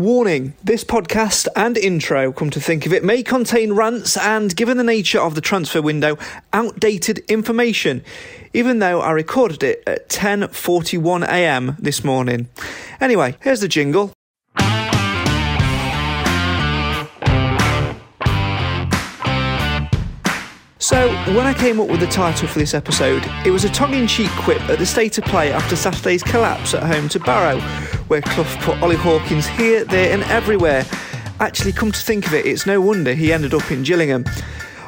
Warning this podcast and intro, come to think of it, may contain rants and, given the nature of the transfer window, outdated information, even though I recorded it at 10.41am this morning. Anyway, here's the jingle. So, when I came up with the title for this episode, it was a tongue in cheek quip at the state of play after Saturday's collapse at home to Barrow, where Clough put Ollie Hawkins here, there, and everywhere. Actually, come to think of it, it's no wonder he ended up in Gillingham.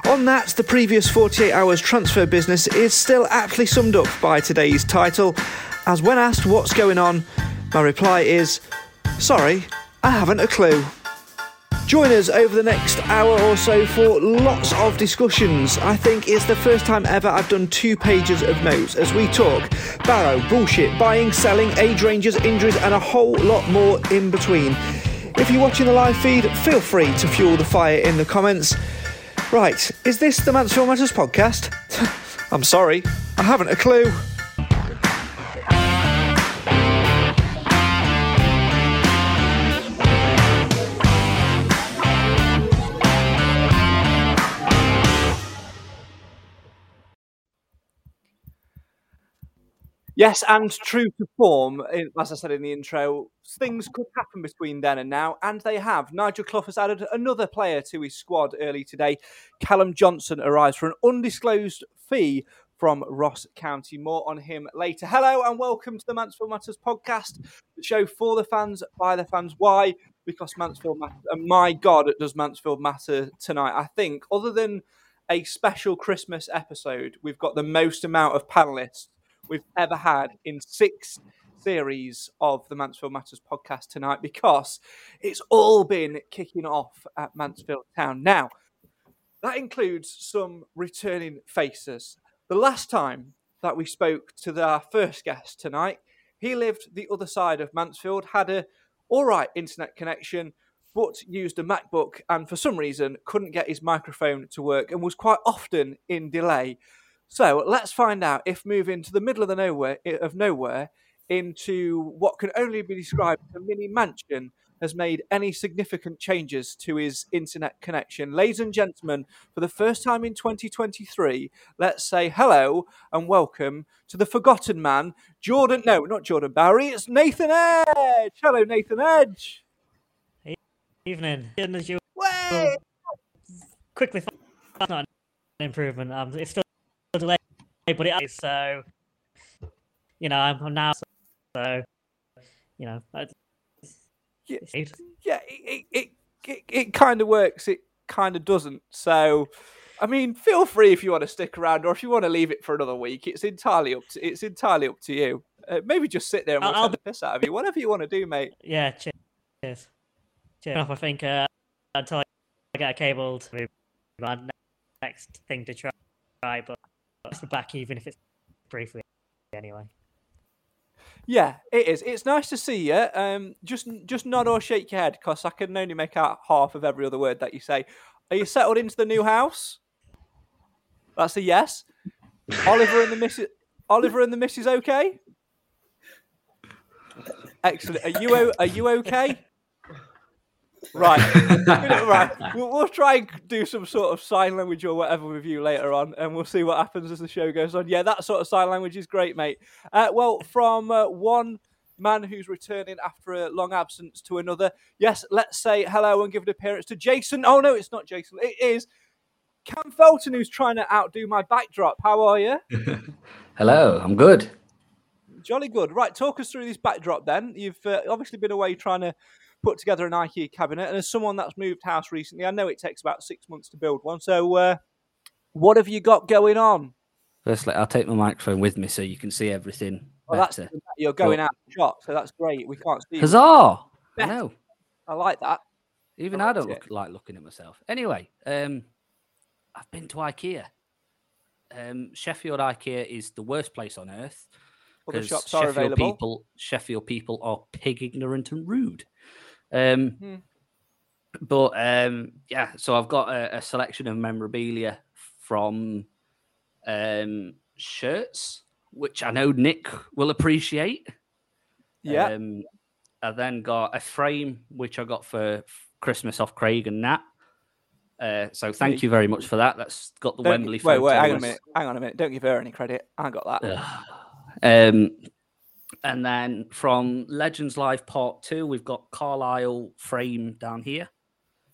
On that, the previous 48 hours transfer business is still aptly summed up by today's title, as when asked what's going on, my reply is sorry, I haven't a clue. Join us over the next hour or so for lots of discussions. I think it's the first time ever I've done two pages of notes as we talk Barrow, bullshit, buying, selling, age ranges, injuries, and a whole lot more in between. If you're watching the live feed, feel free to fuel the fire in the comments. Right, is this the Mansfield Matters podcast? I'm sorry, I haven't a clue. Yes, and true to form, as I said in the intro, things could happen between then and now, and they have. Nigel Clough has added another player to his squad early today. Callum Johnson arrives for an undisclosed fee from Ross County. More on him later. Hello and welcome to the Mansfield Matters podcast, the show for the fans, by the fans. Why? Because Mansfield matters. And uh, my God, does Mansfield matter tonight? I think, other than a special Christmas episode, we've got the most amount of panelists we've ever had in six series of the Mansfield Matters podcast tonight because it's all been kicking off at Mansfield Town. Now, that includes some returning faces. The last time that we spoke to our first guest tonight, he lived the other side of Mansfield, had a all right internet connection, but used a MacBook and for some reason couldn't get his microphone to work and was quite often in delay. So let's find out if moving to the middle of the nowhere of nowhere into what can only be described as a mini mansion has made any significant changes to his internet connection. Ladies and gentlemen, for the first time in 2023, let's say hello and welcome to the forgotten man, Jordan. No, not Jordan Bowery, It's Nathan Edge. Hello, Nathan Edge. Evening. As you quickly find not an improvement. Um, it's still delay, but it is so. You know, I'm, I'm now so. You know, I- Yeah, yeah it, it, it, it kind of works, it kind of doesn't. So, I mean, feel free if you want to stick around or if you want to leave it for another week. It's entirely up to, it's entirely up to you. Uh, maybe just sit there and we'll I'll- take the piss out of you. Whatever you want to do, mate. yeah. Cheers. Cheers. Cheers. Enough, I think uh, until I get a cable to move next thing to try, but it's the back even if it's briefly anyway. Yeah, it is. It's nice to see you. Um, just just nod or shake your head because I can only make out half of every other word that you say. Are you settled into the new house? That's a yes. Oliver and the missus. Oliver and the missus okay? Excellent. Are you are you okay? Right, right. We'll, we'll try and do some sort of sign language or whatever with you later on, and we'll see what happens as the show goes on. Yeah, that sort of sign language is great, mate. Uh, well, from uh, one man who's returning after a long absence to another, yes, let's say hello and give an appearance to Jason. Oh no, it's not Jason. It is Cam Felton who's trying to outdo my backdrop. How are you? Hello, I'm good. Jolly good. Right, talk us through this backdrop then. You've uh, obviously been away trying to put together an IKEA cabinet, and as someone that's moved house recently, I know it takes about six months to build one. So, uh, what have you got going on? Firstly, I'll take my microphone with me so you can see everything Well, that's you're going But- out of shot, so that's great. We can't see. Huzzah! I know. I like that. Even I I, don't look like looking at myself. Anyway, um, I've been to IKEA. Um, Sheffield IKEA is the worst place on earth Other because shops are Sheffield available. people, Sheffield people are pig ignorant and rude. Um, Hmm. But um, yeah, so I've got a, a selection of memorabilia from um, shirts, which I know Nick will appreciate. Yeah. Um, I then got a frame which I got for Christmas off Craig and Nat. Uh, so thank you very much for that. That's got the Don't- Wembley. wait, wait, hang on a minute. Hang on a minute. Don't give her any credit. I got that. Um, and then from Legends Live Part Two, we've got Carlisle frame down here,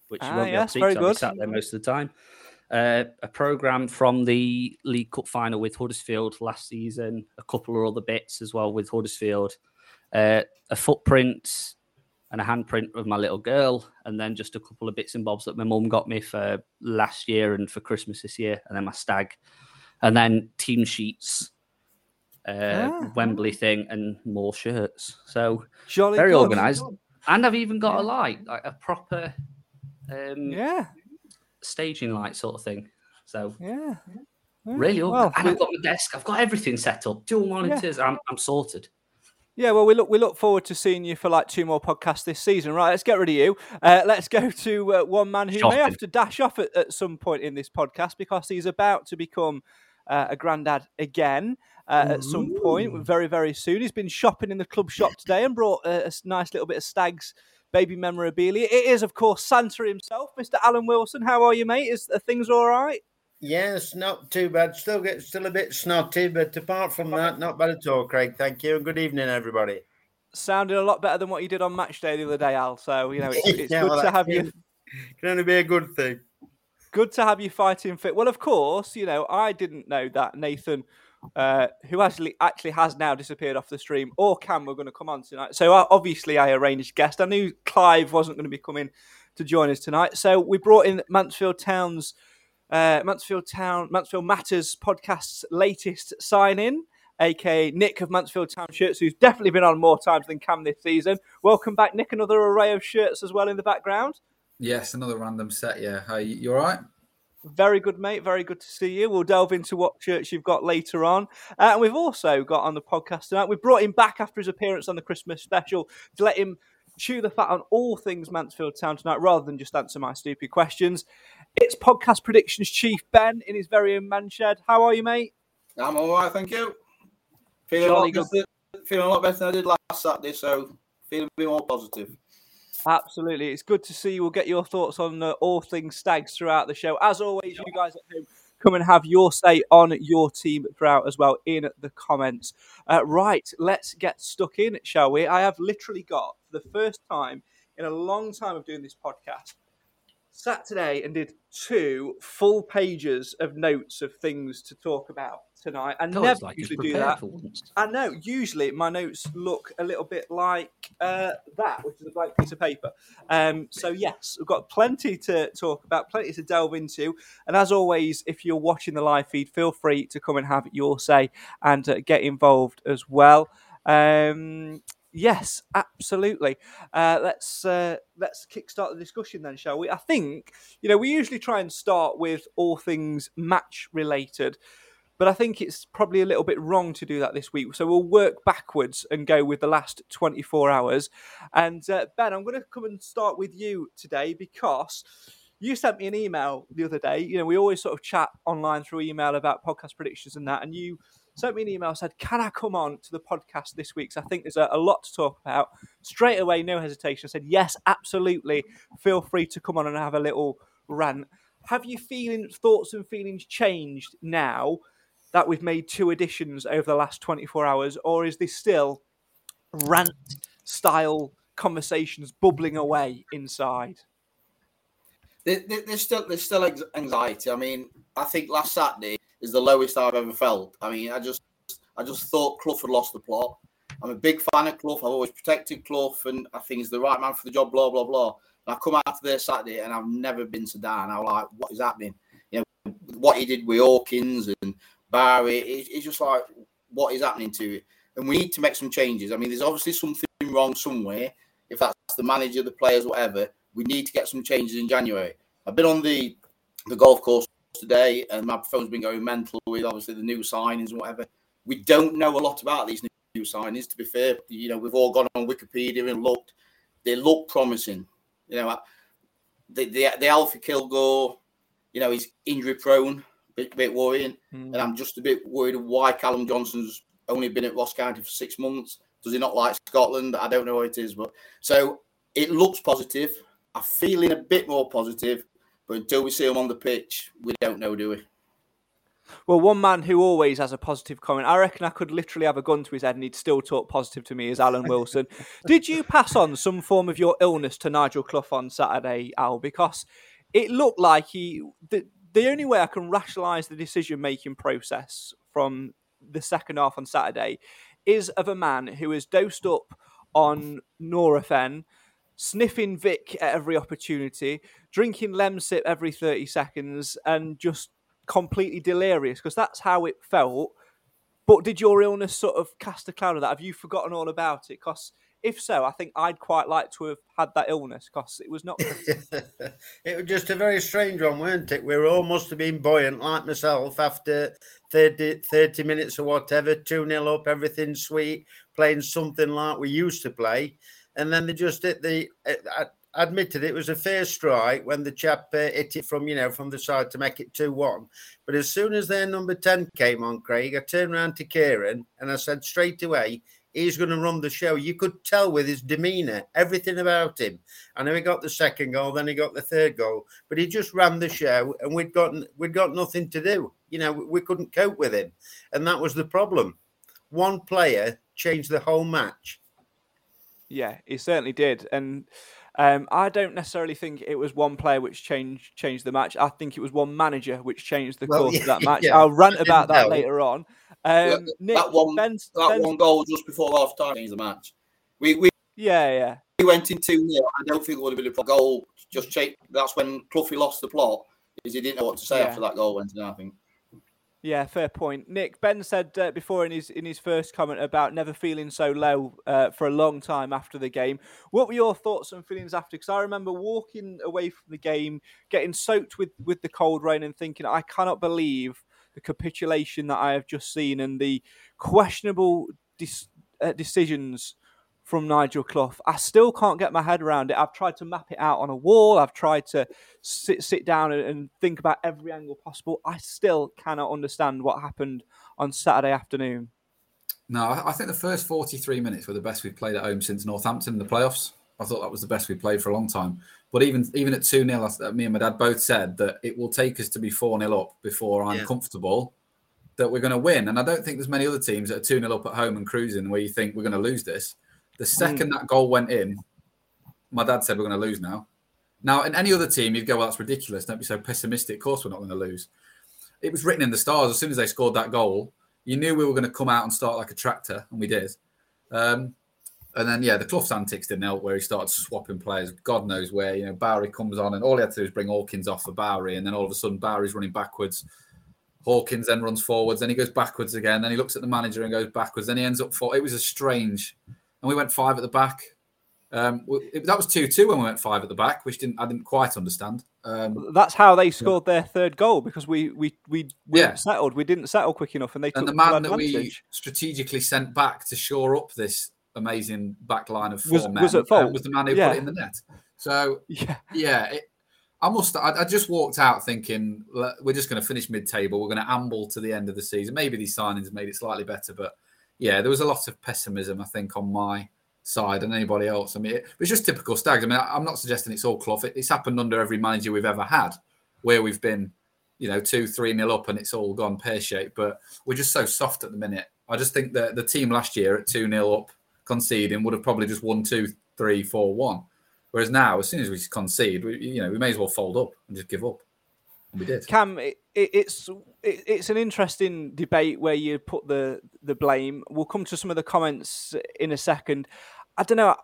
which you Ah, won't be able yes, to see very 'cause I'll be sat there most of the time. Uh, a program from the League Cup final with Huddersfield last season, a couple of other bits as well with Huddersfield, uh, a footprint and a handprint of my little girl, and then just a couple of bits and bobs that my mum got me for last year and for Christmas this year, and then my stag, and then team sheets, uh, Ah. Wembley thing, and more shirts. So Jolly very good. organised, and I've even got a light, like a proper um, Yeah, staging light sort of thing. So yeah. Yeah, really, well, and I've got my desk. I've got everything set up. Dual monitors. I'm, I'm sorted. Yeah, well, we look we look forward to seeing you for like two more podcasts this season. Right, let's get rid of you. Uh, let's go to uh, one man who may have to dash off at, at some point in this podcast because he's about to become a granddad again uh, at some point, very very soon. He's been shopping in the club shop today and brought a, a nice little bit of Stags baby memorabilia. It is, of course, Santa himself, Mr. Alan Wilson. How are you, mate? Is are things all right? Yes, not too bad. Still get still a bit snotty, but apart from that, not bad at all, Craig. Thank you. and Good evening, everybody. Sounding a lot better than what you did on match day the other day, Al. So you know it's, it's Yeah, good well, to have you. Can only be a good thing. Good to have you fighting fit. Well, of course, you know I didn't know that Nathan, uh, who actually actually has now disappeared off the stream, or Cam were going to come on tonight. So uh, obviously, I arranged guest. I knew Clive wasn't going to be coming to join us tonight, so we brought in Mansfield Town's. Uh, Mansfield Town, Mansfield Matters podcast's latest sign in, aka Nick of Mansfield Town Shirts, who's definitely been on more times than Cam this season. Welcome back, Nick. Another array of shirts as well in the background. Yes, another random set. Yeah. Hi, you all right? Very good, mate. Very good to see you. We'll delve into what shirts you've got later on. Uh, and we've also got on the podcast tonight, we've brought him back after his appearance on the Christmas special to let him chew the fat on all things Mansfield Town tonight rather than just answer my stupid questions. It's podcast predictions chief Ben in his very own man shed. How are you, mate? I'm all right, thank you. Feeling a, Jolly lot better, feeling a lot better than I did last Saturday, so feeling a bit more positive. Absolutely. It's good to see you. We'll get your thoughts on uh, all things stags throughout the show. As always, you guys at home come and have your say on your team throughout as well in the comments. Uh, right, let's get stuck in, shall we? I have literally got, for the first time in a long time of doing this podcast, sat today and did two full pages of notes of things to talk about tonight. I God, never like usually do that. I know. Usually, my notes look a little bit like uh, that, which is a blank piece of paper. Um, so yes, we've got plenty to talk about, plenty to delve into. And as always, if you're watching the live feed, feel free to come and have your say and uh, get involved as well. Um, yes, absolutely. Uh, let's uh, let's kickstart the discussion then, shall we? I think you know we usually try and start with all things match related. But I think it's probably a little bit wrong to do that this week. So we'll work backwards and go with the last 24 hours. And uh, Ben, I'm going to come and start with you today because you sent me an email the other day. You know, we always sort of chat online through email about podcast predictions and that. And you sent me an email, said, Can I come on to the podcast this week? So I think there's a, a lot to talk about. Straight away, no hesitation. I said, Yes, absolutely. Feel free to come on and have a little rant. Have your feelings, thoughts, and feelings changed now that we've made two editions over the last 24 hours, or is this still rant style conversations bubbling away inside? There, there- there's still there's still anxiety. I mean, I think last Saturday is the lowest I've ever felt. I mean, I just I just thought Clough had lost the plot. I'm a big fan of Clough. I've always protected Clough, and I think he's the right man for the job. Blah blah blah. And I come out to there Saturday, and I've never been so down. I'm like, what is happening? You know, what he did with Hawkins and Bowery. It, it's just like, what is happening to it? And we need to make some changes. I mean, there's obviously something wrong somewhere. If that's the manager, the players, whatever, we need to get some changes in January. I've been on the the golf course today, and my phone's been going mental with obviously the new signings and whatever. We don't know a lot about these new signings. To be fair, you know, we've all gone on Wikipedia and looked. They look promising. You know, the the, the Alfie Kilgour, you know, he's injury prone, bit, bit worrying, hmm. and I'm just a bit worried why Callum Johnson's only been at Ross County for six months. Does he not like Scotland? I don't know what it is, but so it looks positive. I'm feeling a bit more positive, but until we see him on the pitch, we don't know, do we? Well, one man who always has a positive comment, I reckon I could literally have a gun to his head and he'd still talk positive to me, is Alan Wilson. Did you pass on some form of your illness to Nigel Clough on Saturday, Al? Because it looked like he. The, the only way I can rationalise the decision making process from the second half on Saturday is of a man who is dosed up on Nurofen, sniffing Vic at every opportunity, drinking Lemsip every 30 seconds, and just completely delirious because that's how it felt. But did your illness sort of cast a cloud of that? Have you forgotten all about it? Because if so, I think I'd quite like to have had that illness because it was not. it was just a very strange one, weren't it? We were all must have been buoyant, like myself, after 30, 30 minutes or whatever, 2 0 up, everything sweet, playing something like we used to play. And then they just hit the. I admitted it was a fair strike when the chap uh, hit it from, you know, from the side to make it 2 1. But as soon as their number 10 came on, Craig, I turned around to Kieran and I said straight away, he's going to run the show. You could tell with his demeanour, everything about him. I know he got the second goal, then he got the third goal, but he just ran the show, and we'd got we'd got nothing to do. You know, we couldn't cope with him, and that was the problem. One player changed the whole match. Yeah, he certainly did, and. Um, I don't necessarily think it was one player which changed changed the match. I think it was one manager which changed the Well, course yeah, of that match. yeah, I'll rant about that later on. that, Um, Nick, that one, Ben's, that Ben's- one goal just before half time changed the match. We we, Yeah, yeah. we went in 2 0. I don't think it would have been a goal. Just check. That's when Cloughie lost the plot, is he didn't know what to say Yeah. after that goal went in, I think. Yeah, fair point. Nick Ben said uh, before in his in his first comment about never feeling so low uh, for a long time after the game. What were your thoughts and feelings after? Because I remember walking away from the game, getting soaked with with the cold rain, and thinking, I cannot believe the capitulation that I have just seen and the questionable dis- uh, decisions from Nigel Clough. I still can't get my head around it. I've tried to map it out on a wall. I've tried to sit sit down and, and think about every angle possible. I still cannot understand what happened on Saturday afternoon. No, I I think the first 43 minutes were the best we've played at home since Northampton in the playoffs. I thought that was the best we played for a long time. But even even at 2 0, me and my dad both said that it will take us to be 4 0 up before I'm Yeah. comfortable that we're going to win. And I don't think there's many other teams that are 2 0 up at home and cruising where you think we're going to lose this. The second that goal went in, my dad said we're going to lose now. Now, in any other team, you'd go, well, that's ridiculous. Don't be so pessimistic. Of course, we're not going to lose. It was written in the stars. As soon as they scored that goal, you knew we were going to come out and start like a tractor, and we did. Um, and then, yeah, the Clough's antics didn't help where he started swapping players. God knows where. You know, Bowery comes on, and all he had to do is bring Hawkins off for Bowery, and then all of a sudden, Bowery's running backwards. Hawkins then runs forwards, then he goes backwards again. Then he looks at the manager and goes backwards. Then he ends up for. It was a strange, and we went five at the back. Um, it- that was two-two when we went five at the back, which didn't I didn't quite understand. Um, That's how they scored their third goal because we we we, we Yeah. settled. We didn't settle quick enough, and they took and the man that we advantage. strategically sent back to shore up this amazing back line of four Was- men was at uh, fault. was the man who Yeah. put it in the net. So Yeah. yeah, it, I must. I, I just walked out thinking we're just going to finish mid-table. We're going to amble to the end of the season. Maybe these signings made it slightly better, but yeah, there was a lot of pessimism. I think on my side and anybody else. I mean, it was just typical Stags. I mean, I'm not suggesting it's all Clough. It, it's happened under every manager we've ever had, where we've been, you know, two, three nil up and it's all gone pear shaped. But we're just so soft at the minute. I just think that the team last year at two nil up conceding would have probably just won two, three, four, one. Whereas now, as soon as we concede, we, you know, we may as well fold up and just give up. And we did. Cam, it's it, it's an interesting debate where you put the the blame. We'll come to some of the comments in a second. I don't know.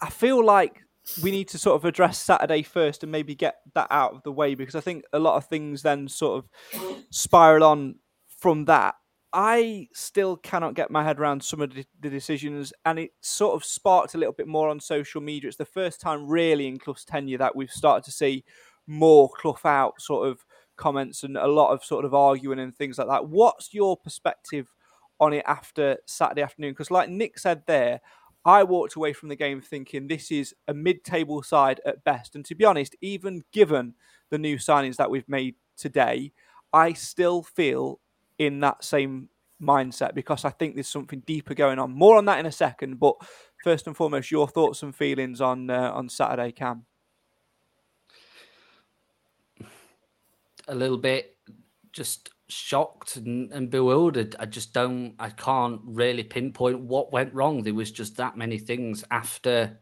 I feel like we need to sort of address Saturday first and maybe get that out of the way because I think a lot of things then sort of spiral on from that. I still cannot get my head around some of the, decisions, and it sort of sparked a little bit more on social media. It's the first time, really, in Clough's tenure that we've started to see more Clough out sort of comments and a lot of sort of arguing and things like that. What's your perspective on it after Saturday afternoon? Because, like Nick said there, I walked away from the game thinking this is a mid table side at best. And to be honest, even given the new signings that we've made today, I still feel in that same mindset because I think there's something deeper going on. More on that in a second, but first and foremost, your thoughts and feelings on uh, on Saturday, Cam. A little bit, just shocked and, and bewildered. I just don't. I can't really pinpoint what went wrong. There was just that many things after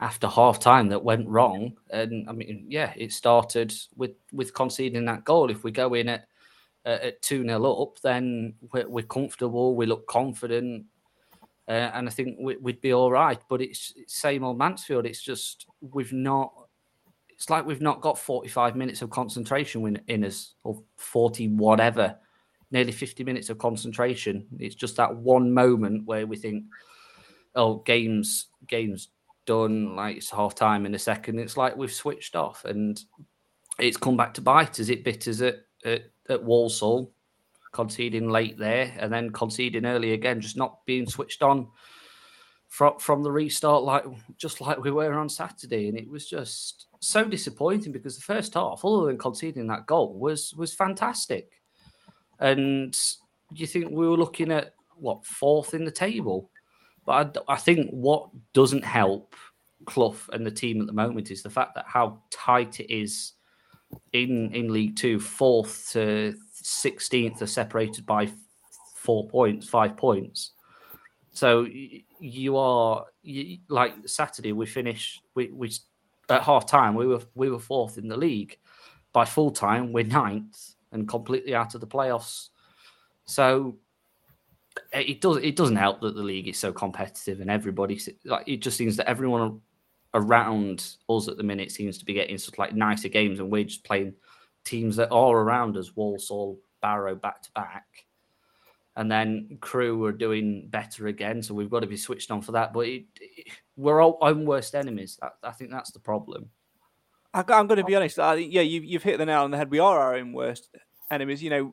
after half time that went wrong. And I mean, yeah, it started with with conceding that goal. If we go in at uh, at 2 0 up, then we're, we're, comfortable, we look confident, uh, and I think we, would be all right. But it's, it's same old Mansfield. It's just we've not. It's like we've not got 45 minutes of concentration in, us, or 40 whatever, nearly 50 minutes of concentration. It's just that one moment where we think, oh, games, games done, like it's half time in a second. It's like we've switched off, and it's come back to bite as it bit as it at, at Walsall, conceding late there, and then conceding early again, just not being switched on from from the restart, like just like we were on Saturday, and it was just so disappointing because the first half, other than conceding that goal, was was fantastic, and you think we were looking at what fourth in the table, but I, I think what doesn't help Clough and the team at the moment is the fact that how tight it is in in League Two, fourth to sixteenth are separated by four points, five points. So you are you, like Saturday. We finished. We we at half time we were we were fourth in the league. By full time, we're ninth and completely out of the playoffs. So it does it doesn't help that the league is so competitive and everybody like it just seems that everyone around us at the minute seems to be getting sort like nicer games, and we're just playing teams that are around us, Walsall, Barrow, back to back. And then Crewe are doing better again, so we've got to be switched on for that. But it, it, we're our own worst enemies. I, I think that's the problem. I, am going to be honest. I, yeah, you've, you've hit the nail on the head. We are our own worst enemies. You know,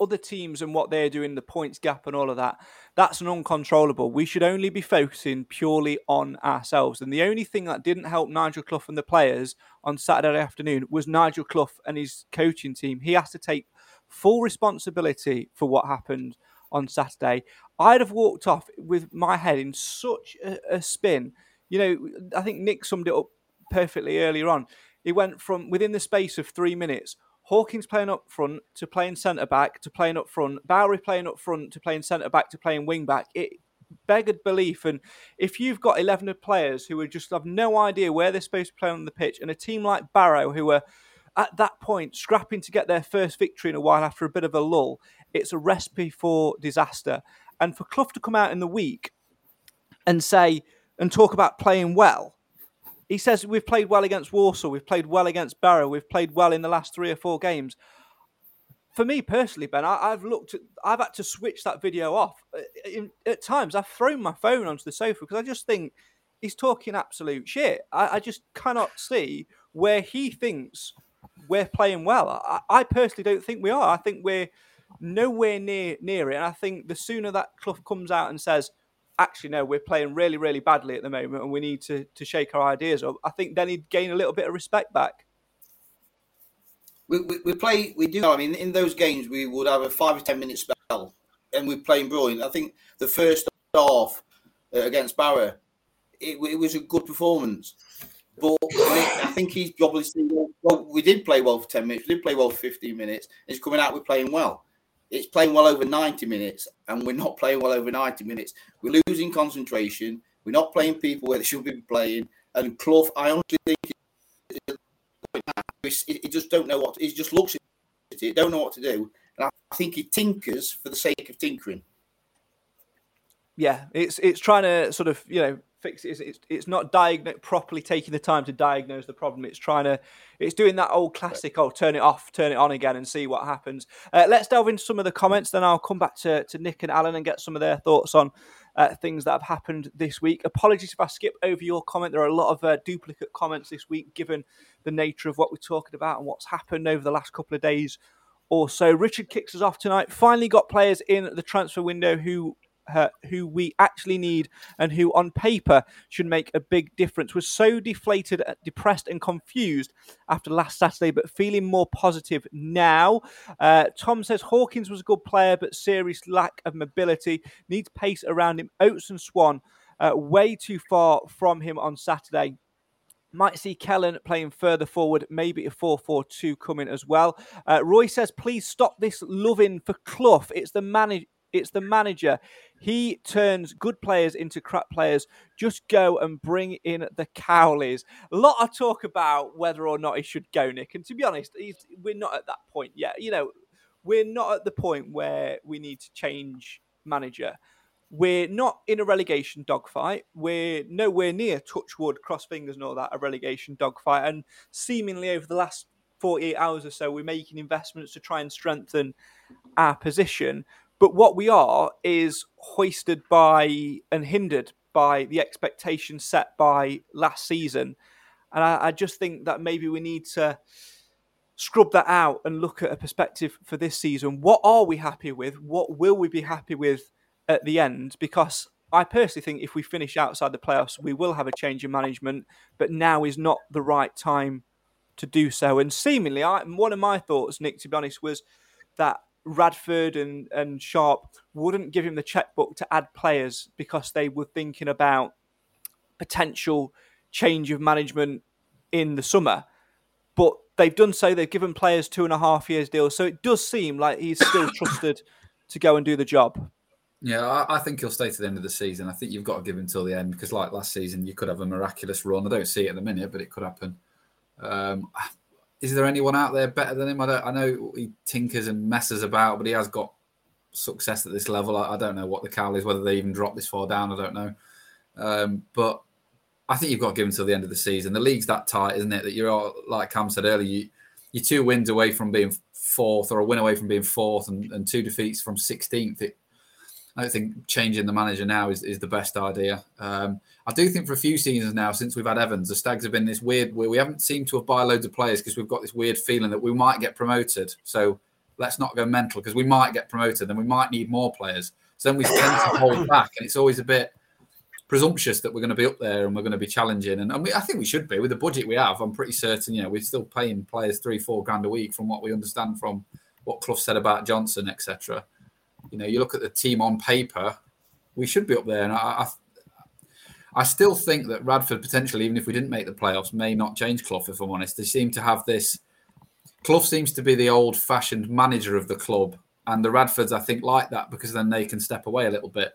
other teams and what they're doing, the points gap and all of that, that's an uncontrollable. We should only be focusing purely on ourselves. And the only thing that didn't help Nigel Clough and the players on Saturday afternoon was Nigel Clough and his coaching team. He has to take full responsibility for what happened on Saturday. I'd have walked off with my head in such a, a spin. You know, I think Nick summed it up perfectly earlier on. He went from within the space of three minutes Hawkins playing up front to playing centre back to playing up front, Bowery playing up front to playing centre back to playing wing back. It beggared belief. And if you've got 11 players who are just have no idea where they're supposed to play on the pitch, and a team like Barrow who are at that point scrapping to get their first victory in a while after a bit of a lull, it's a recipe for disaster. And for Clough to come out in the week and say and talk about playing well he says we've played well against Walsall, we've played well against Barrow, we've played well in the last three or four games. For me personally, Ben, I, have looked at, I've had to switch that video off. Uh, in, at times, I've thrown my phone onto the sofa because I just think he's talking absolute shit. I, I just cannot see where he thinks we're playing well. I, I, personally don't think we are. I think we're nowhere near near it. And I think the sooner that Clough comes out and says, actually no, we're playing really, really badly at the moment, and we need to to shake our ideas up. I think then he'd gain a little bit of respect back. we, we, we play. We do. I mean, in those games, we would have a five or ten minute spell, and we're playing brilliant. I think the first half uh, against Barrow, it, it was a good performance. But I think he's obviously well. We did play well for ten minutes. We did play well for fifteen minutes. It's coming out. We're playing well. It's playing well over ninety minutes, and we're not playing well over ninety minutes. We're losing concentration. We're not playing people where they should be playing. And Clough, I honestly think he just don't know what. He just looks at it, don't know what to do, and I think he tinkers for the sake of tinkering. Yeah, it's it's trying to sort of you know fix it. It's, it's not diagnose properly taking the time to diagnose the problem. It's trying to, it's doing that old classic, oh, turn it off, turn it on again and see what happens. Uh, let's delve into some of the comments. Then I'll come back to, to Nick and Alan and get some of their thoughts on uh, things that have happened this week. Apologies if I skip over your comment. There are a lot of uh, duplicate comments this week, given the nature of what we're talking about and what's happened over the last couple of days or so. Richard kicks us off tonight. Finally got players in the transfer window who who we actually need and who on paper should make a big difference. Was so deflated, uh, depressed, and confused after last Saturday, but feeling more positive now. Uh, Tom says Hawkins was a good player, but serious lack of mobility, needs pace around him. Oates and Swan. Uh, way too far from him on Saturday might see Kellen playing further forward, maybe a 4 4 2 coming as well. Uh, Roy says, please stop this loving for Clough. It's the manager. It's the manager. He turns good players into crap players. Just go and bring in the Cowleys. A lot of talk about whether or not he should go, Nick. And to be honest, we're not at that point yet. You know, we're not at the point where we need to change manager. We're not in a relegation dogfight. We're nowhere near touchwood, cross fingers and all that, a relegation dogfight. And seemingly over the last 48 hours or so, we're making investments to try and strengthen our position. But what we are is hoisted by and hindered by the expectations set by last season. And I, I, just think that maybe we need to scrub that out and look at a perspective for this season. What are we happy with? What will we be happy with at the end? Because I personally think if we finish outside the playoffs, we will have a change in management, but now is not the right time to do so. And seemingly, I, one of my thoughts, Nick, to be honest, was that Radford and, and Sharp wouldn't give him the checkbook to add players because they were thinking about potential change of management in the summer. But they've done so. They've given players two and a half years deals. So it does seem like he's still trusted to go and do the job. Yeah, I, I, think he'll stay to the end of the season. I think you've got to give him till the end because, like last season, you could have a miraculous run. I don't see it at the minute, but it could happen. Um, is there anyone out there better than him? I don't. I know he tinkers and messes about, but he has got success at this level. I, I don't know what the Cowleys, whether they even drop this far down. I don't know. Um, but I think you've got to give him till the end of the season. The league's that tight, isn't it? That you're all, like Cam said earlier, you, you're two wins away from being fourth, or a win away from being fourth, and, and two defeats from 16th. It, I don't think changing the manager now is, is the best idea. Um, I do think for a few seasons now, since we've had Evans, the Stags have been this weird where we haven't seemed to have buy loads of players because we've got this weird feeling that we might get promoted. So let's not go mental because we might get promoted and we might need more players. So then we tend to hold back, and it's always a bit presumptuous that we're going to be up there and we're going to be challenging. And, and we, I think we should be with the budget we have. I'm pretty certain. You know, we're still paying players three, four grand a week from what we understand from what Clough said about Johnson, etc you know, you look at the team on paper, we should be up there. And I, I, I still think that Radford potentially, even if we didn't make the playoffs, may not change Clough. If I'm honest, they seem to have this. Clough seems to be the old-fashioned manager of the club, and the Radfords, I think, like that because then they can step away a little bit,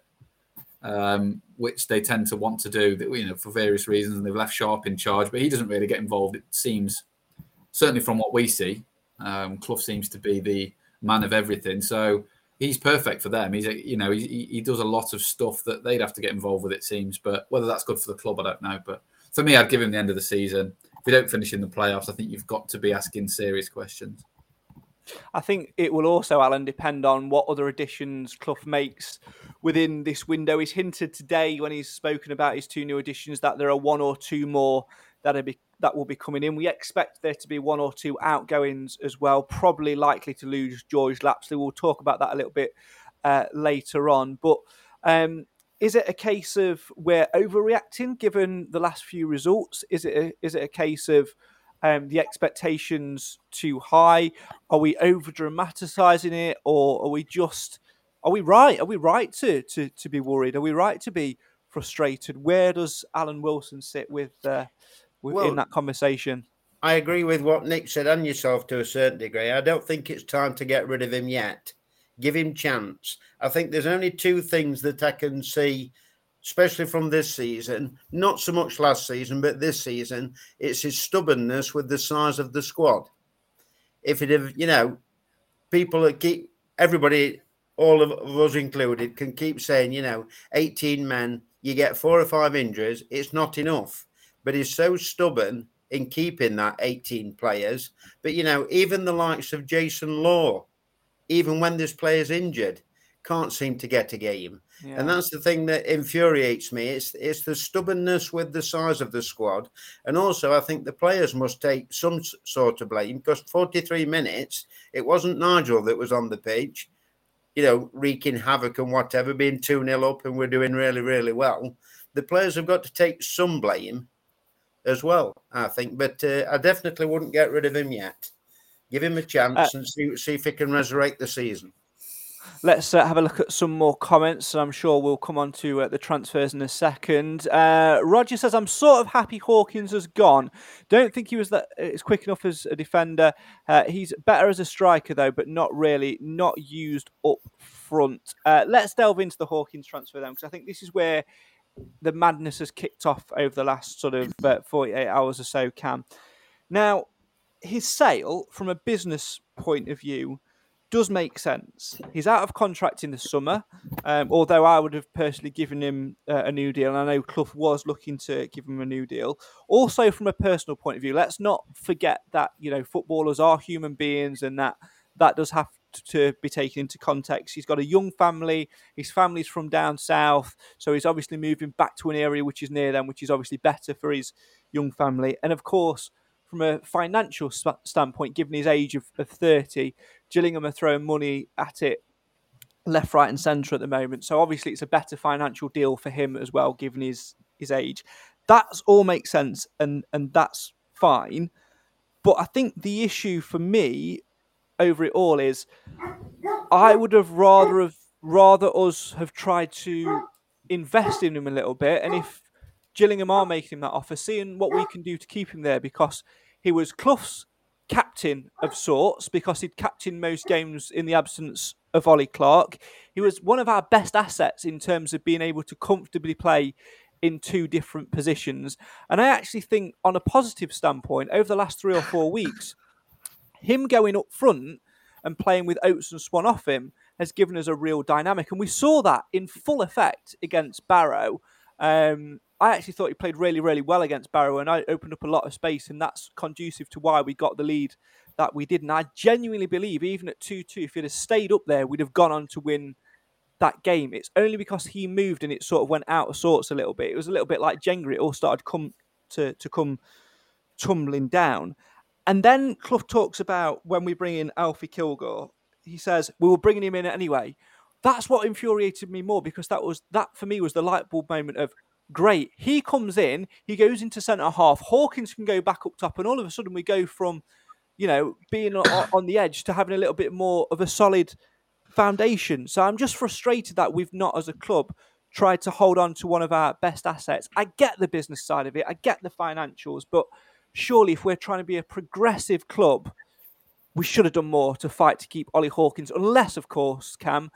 um, which they tend to want to do. You know, for various reasons, and they've left Sharp in charge, but he doesn't really get involved. It seems, certainly from what we see, um, Clough seems to be the man of everything. So he's perfect for them. He's a, you know he, he does a lot of stuff that they'd have to get involved with. It seems, but whether that's good for the club, I don't know. But for me, I'd give him the end of the season. If you don't finish in the playoffs, I think you've got to be asking serious questions. I think it will also, Alan, depend on what other additions Clough makes within this window. He's hinted today when he's spoken about his two new additions that there are one or two more that be, that will be coming in. We expect there to be one or two outgoings as well. Probably likely to lose George Lapslie. We'll talk about that a little bit uh, later on. But um, is it a case of we're overreacting given the last few results? Is it a, is it a case of um, the expectations too high? Are we over dramatizing it, or are we just are we right? Are we right to to to be worried? Are we right to be frustrated? Where does Alan Wilson sit with, uh, with Well, in that conversation? I agree with what Nick said and yourself to a certain degree. I don't think it's time to get rid of him yet. Give him chance. I think there's only two things that I can see, especially from this season. Not so much last season, but this season. It's his stubbornness with the size of the squad. If it have, you know, people that keep everybody, all of us included, can keep saying, you know, 18 men, you get four or five injuries, it's not enough. But he's so stubborn in keeping that 18 players. But you know, even the likes of Jason Law, even when this player's injured, can't seem to get a game. Yeah. And that's the thing that infuriates me. It's it's the stubbornness with the size of the squad, and also I think the players must take some sort of blame because 43 minutes it wasn't Nigel that was on the pitch, you know, wreaking havoc and whatever, being two 0 up, and we're doing really really well. The players have got to take some blame as well, I think. But uh, I definitely wouldn't get rid of him yet. Give him a chance Uh, and see see if he can resurrect the season. Let's uh, have a look at some more comments, and I'm sure we'll come on to uh, the transfers in a second. Uh, Roger says, "I'm sort of happy Hawkins has gone. Don't think he was that uh, quick enough as a defender. Uh, he's better as a striker though, but not really, not used up front. Uh, let's delve into the Hawkins transfer then, because I think this is where the madness has kicked off over the last sort of uh, 48 hours or so. Cam, now his sale from a business point of view." Does make sense. He's out of contract in the summer, um, although I would have personally given him uh, a new deal. And I know Clough was looking to give him a new deal. Also, from a personal point of view, let's not forget that you know footballers are human beings, and that that does have to be taken into context. He's got a young family. His family's from down south, so he's obviously moving back to an area which is near them, which is obviously better for his young family. And of course, from a financial standpoint, given his age of, of 30, Gillingham are throwing money at it left, right, and centre at the moment. So obviously, it's a better financial deal for him as well, given his his age. That's all makes sense, and and that's fine. But I think the issue for me over it all is I would have rather have rather us have tried to invest in him a little bit, and if Gillingham are making him that offer, seeing what we can do to keep him there because he was Clough's captain of sorts because he'd captained most games in the absence of Ollie Clarke. He was one of our best assets in terms of being able to comfortably play in two different positions. And I actually think, on a positive standpoint, over the last three or four weeks, him going up front and playing with Oates and Swan off him has given us a real dynamic. And we saw that in full effect against Barrow. Um, I actually thought he played really, really well against Barrow and I opened up a lot of space, and that's conducive to why we got the lead that we did. And I genuinely believe, even at 2 2, if he'd have stayed up there, we'd have gone on to win that game. It's only because he moved and it sort of went out of sorts a little bit. It was a little bit like Jenga, it all started come to, to come tumbling down. And then Clough talks about when we bring in Alfie Kilgour, he says, we were bringing him in anyway. That's what infuriated me more because that was that for me was the light bulb moment of great. He comes in, he goes into centre half. Hawkins can go back up top, and all of a sudden we go from, you know, being on, the edge to having a little bit more of a solid foundation. So I'm just frustrated that we've not, as a club, tried to hold on to one of our best assets. I get the business side of it, I get the financials, but surely if we're trying to be a progressive club, we should have done more to fight to keep Ollie Hawkins, unless, of course, Cam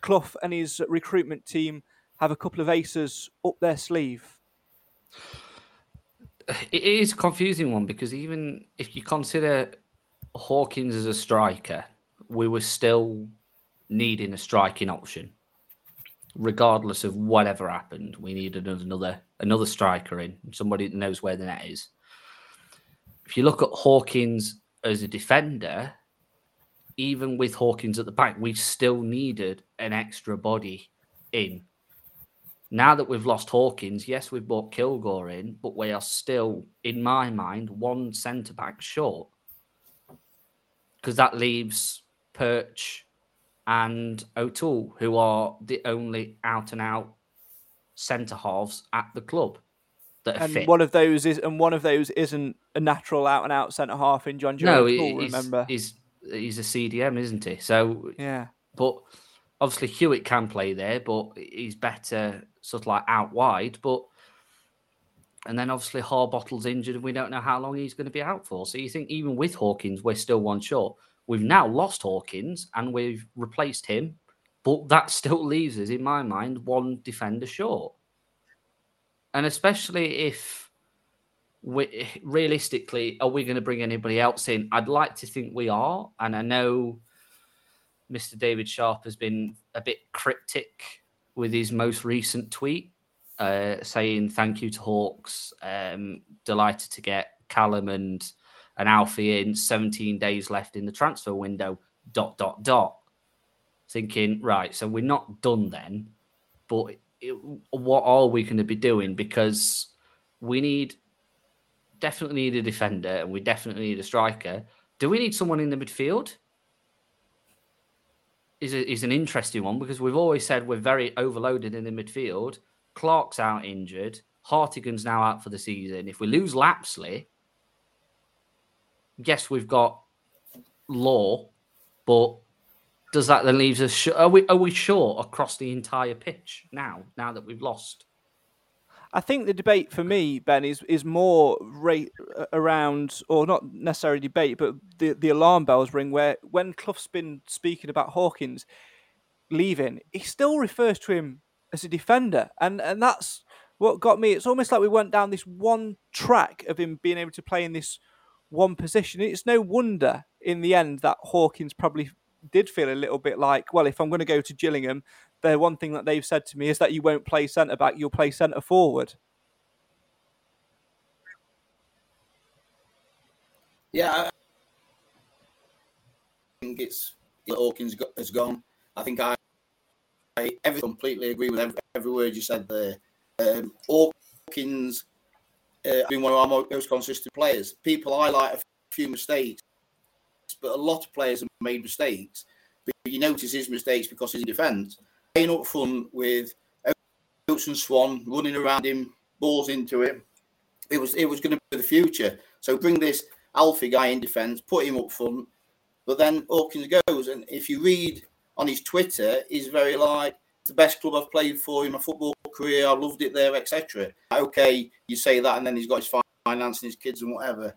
Clough and his recruitment team have a couple of aces up their sleeve. It is a confusing one because even if you consider Hawkins as a striker, we were still needing a striking option. Regardless of whatever happened, we needed another another striker in, somebody that knows where the net is. If you look at Hawkins as a defender, even with Hawkins at the back, we still needed an extra body in. Now that we've lost Hawkins, yes, we've brought Kilgour in, but we are still, in my mind, one centre back short. Because that leaves Perch and O'Toole, who are the only out and out centre halves at the club. that and fit. one of those is and one of those isn't a natural out and out centre half in John Joe. no, Paul, he's, remember? he's he's a CDM, isn't he? So yeah. but obviously Hewitt can play there, but he's better sort of like out wide. But and then obviously Harbottle's injured, and we don't know how long he's going to be out for. So you think even with Hawkins, we're still one short. We've now lost Hawkins and we've replaced him, but that still leaves us, in my mind, one defender short. And especially if we realistically, are we going to bring anybody else in? I'd like to think we are, and I know Mr. David Sharp has been a bit cryptic with his most recent tweet, uh, saying thank you to Hawks. Um, delighted to get Callum and and Alfie in. 17 days left in the transfer window. Dot dot dot. Thinking right, so we're not done then, but it, what are we going to be doing? Because we need definitely need a defender and we definitely need a striker. Do we need someone in the midfield? Is a, is an interesting one because we've always said we're very overloaded in the midfield. Clarke's out injured. Hartigan's now out for the season. If we lose Lapslie, yes, we've got Law, but does that then leaves us? Sh- are we are we short across the entire pitch now? Now that we've lost, I think the debate for me, Ben, is is more ra- around, or not necessarily debate, but the, the alarm bells ring where when Clough's been speaking about Hawkins leaving, he still refers to him as a defender, and and that's what got me. It's almost like we went down this one track of him being able to play in this one position. It's no wonder in the end that Hawkins probably did feel a little bit like, well, if I'm going to go to Gillingham, the one thing that they've said to me is that you won't play centre back, you'll play centre forward. Yeah, I think it's Hawkins has gone. I think I, I completely agree with every, every word you said there. Um, Hawkins uh, been one of our most consistent players. People highlight a few mistakes, but a lot of players have made mistakes. But you notice his mistakes because he's in defence. Playing up front with and Swan running around him, balls into him. It was it was going to be the future. So bring this Alfie guy in defence, put him up front. But then Hawkins goes, and if you read on his Twitter, he's very like the best club I've played for in my football career. I loved it there, etc. Okay, you say that, and then he's got his finance and his kids and whatever.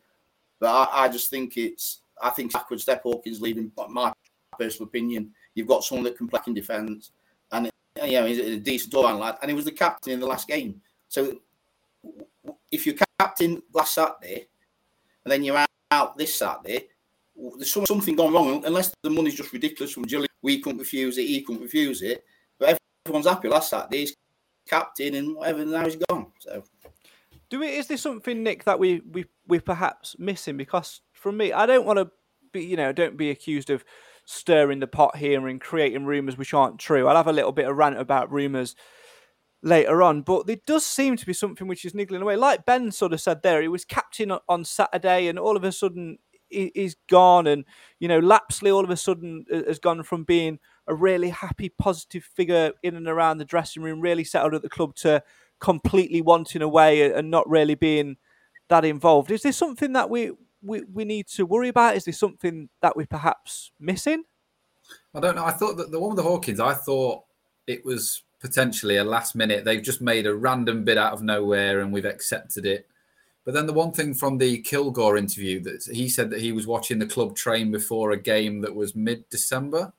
But I, I just think it's I think backward step Hawkins leaving. My personal opinion, you've got someone that can play in defence, and you know he's a decent all-round lad, and he was the captain in the last game. So if you're captain last Saturday, and then you're out, this Saturday, there's some, something gone wrong. Unless the money's just ridiculous from Gilly, we couldn't refuse it, he couldn't refuse it. But everyone's happy last Saturday. He's captain and whatever. and Now he's gone. So Do we? Is there something, Nick, that we we we perhaps missing? Because from me, I don't want to be, you know, don't be accused of stirring the pot here and creating rumours which aren't true. I'll have a little bit of rant about rumours later on, but there does seem to be something which is niggling away. Like Ben sort of said there, he was captain on- Saturday, and all of a sudden he- he's gone, and you know, Lapslie all of a sudden uh, has gone from being a really happy, positive figure in and around the dressing room, really settled at the club, to completely wanting away and not really being that involved. Is there something that we, we, we need to worry about? Is there something that we're perhaps missing? I don't know. I thought that the one with the Hawkins, I thought it was potentially a last minute. They've just made a random bid out of nowhere and we've accepted it. But then the one thing from the Kilgour interview that he said that he was watching the club train before a game that was mid December.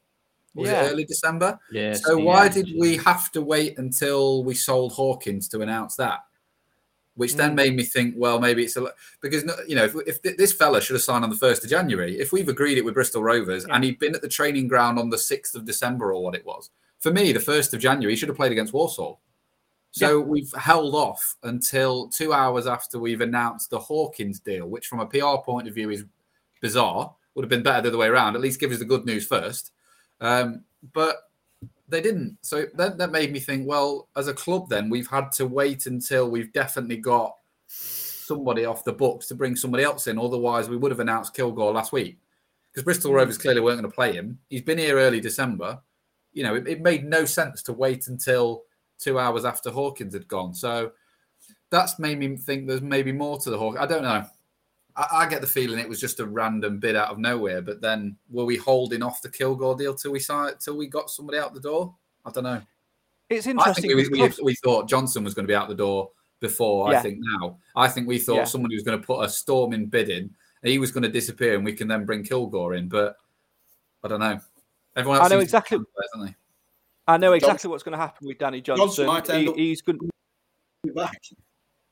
Was Yeah. it early December? Yeah. So yeah. why did we have to wait until we sold Hawkins to announce that? Which then Mm. made me think, well, maybe it's a because you know if, if th- this fella should have signed on the first of January, if we've agreed it with Bristol Rovers and he'd been at the training ground on the sixth of December or what it was, for me, the first of January, he should have played against Walsall. So we've held off until two hours after we've announced the Hawkins deal, which from a PR point of view is bizarre. Would have been better the other way around. At least give us the good news first. Um, but they didn't. So that, that made me think, well, as a club, then we've had to wait until we've definitely got somebody off the books to bring somebody else in. Otherwise, we would have announced Kilgour last week because Bristol mm. Rovers clearly weren't going to play him. He's been here early December. You know, it, it made no sense to wait until two hours after Hawkins had gone. So that's made me think there's maybe more to the Hawk. I don't know. I, I, get the feeling it was just a random bid out of nowhere. But then, were we holding off the Kilgour deal till we saw it, till we got somebody out the door? I don't know. It's interesting. We, we, we, thought Johnson was going to be out the door before. Yeah. I think now. I think we thought yeah. somebody was going to put a storm in bidding. He was going to disappear, and we can then bring Kilgour in. But I don't know. Everyone else I know exactly. Play, I know exactly what's going to happen with Danny Johnson. Johnson he, he's going back.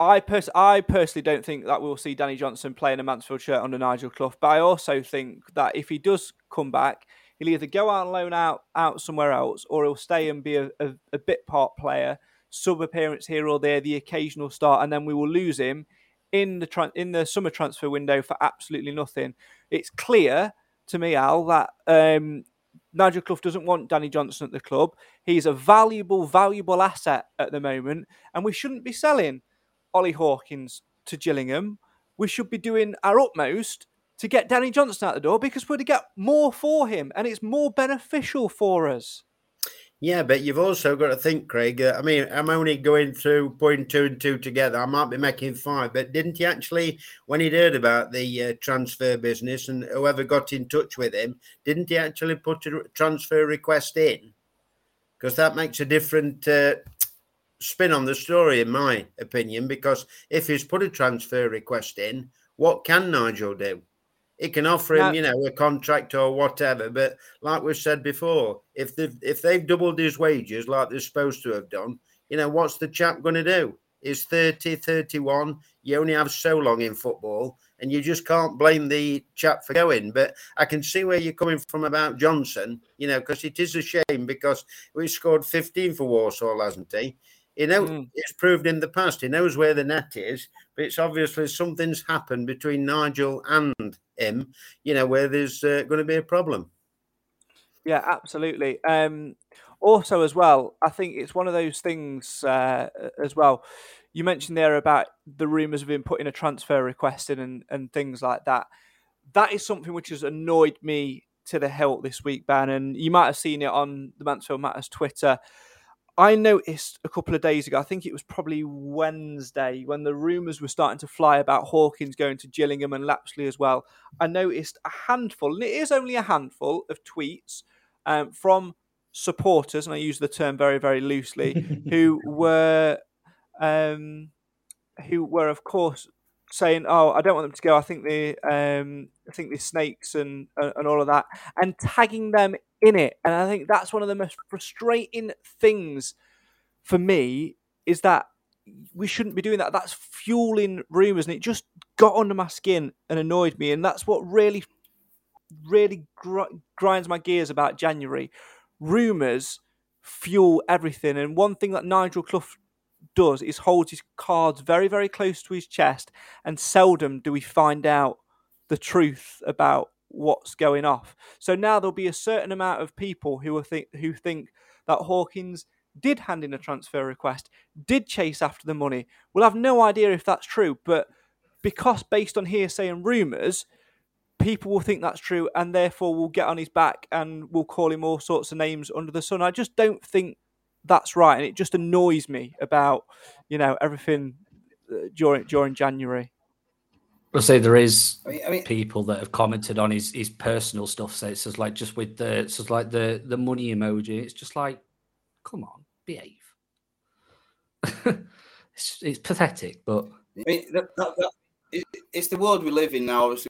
I pers- I personally don't think that we'll see Danny Johnson playing a Mansfield shirt under Nigel Clough, but I also think that if he does come back, he'll either go out and loan out out somewhere else, or he'll stay and be a, a, a bit part player, sub appearance here or there, the occasional start, and then we will lose him in the tra- in the summer transfer window for absolutely nothing. It's clear to me, Al, that um, Nigel Clough doesn't want Danny Johnson at the club. He's a valuable, valuable asset at the moment, and we shouldn't be selling Ollie Hawkins to Gillingham. We should be doing our utmost to get Danny Johnson out the door because we're to get more for him, and it's more beneficial for us. Yeah, but you've also got to think, Craig. Uh, I mean, I'm only going through putting two and two together. I might be making five, but didn't he actually, when he'd heard about the uh, transfer business and whoever got in touch with him, didn't he actually put a transfer request in? Because that makes a different uh, spin on the story, in my opinion. Because if he's put a transfer request in, what can Nigel do? He can offer him, you know, a contract or whatever. But like we've said before, if they've if they've doubled his wages like they're supposed to have done, you know, what's the chap going to do? He's 30, 31. You only have so long in football, and you just can't blame the chap for going. But I can see where you're coming from about Johnson, you know, because it is a shame because we scored 15 for Walsall, hasn't he? You know, mm. it's proved in the past. He knows where the net is, but it's obviously something's happened between Nigel and him. You know, where there's uh, going to be a problem. Yeah, absolutely. Um, also, as well, I think it's one of those things uh, as well. You mentioned there about the rumours of him putting a transfer request in and, and things like that. That is something which has annoyed me to the hilt this week, Ben. And you might have seen it on the Mansfield Matters Twitter. I noticed a couple of days ago, I think it was probably Wednesday, when the rumours were starting to fly about Hawkins going to Gillingham and Lapslie as well. I noticed a handful, and it is only a handful of tweets um, from supporters, and I use the term very, very loosely, who were, um, who were of course saying, "Oh, I don't want them to go. I think they, um, I think they're snakes and and all of that," and tagging them in it. And I think that's one of the most frustrating things for me is that we shouldn't be doing that. That's fueling rumors, and it just got under my skin and annoyed me. And that's what really, really gr- grinds my gears about January. Rumors fuel everything, and one thing that Nigel Clough does is holds his cards very, very close to his chest, and seldom do we find out the truth about what's going off. So now there'll be a certain amount of people who are think who think that Hawkins did hand in a transfer request, did chase after the money. We'll have no idea if that's true, but because based on hearsay and rumours, people will think that's true and therefore will get on his back and will call him all sorts of names under the sun. I just don't think that's right, and it just annoys me about you know everything uh, during during January. I'll say there is I mean, I mean, people that have commented on his, his personal stuff. So it's just like just with the it's like the the money emoji. It's just like, come on, behave. it's, it's pathetic, but I mean, that, that, that, it, it's the world we live in now. Obviously,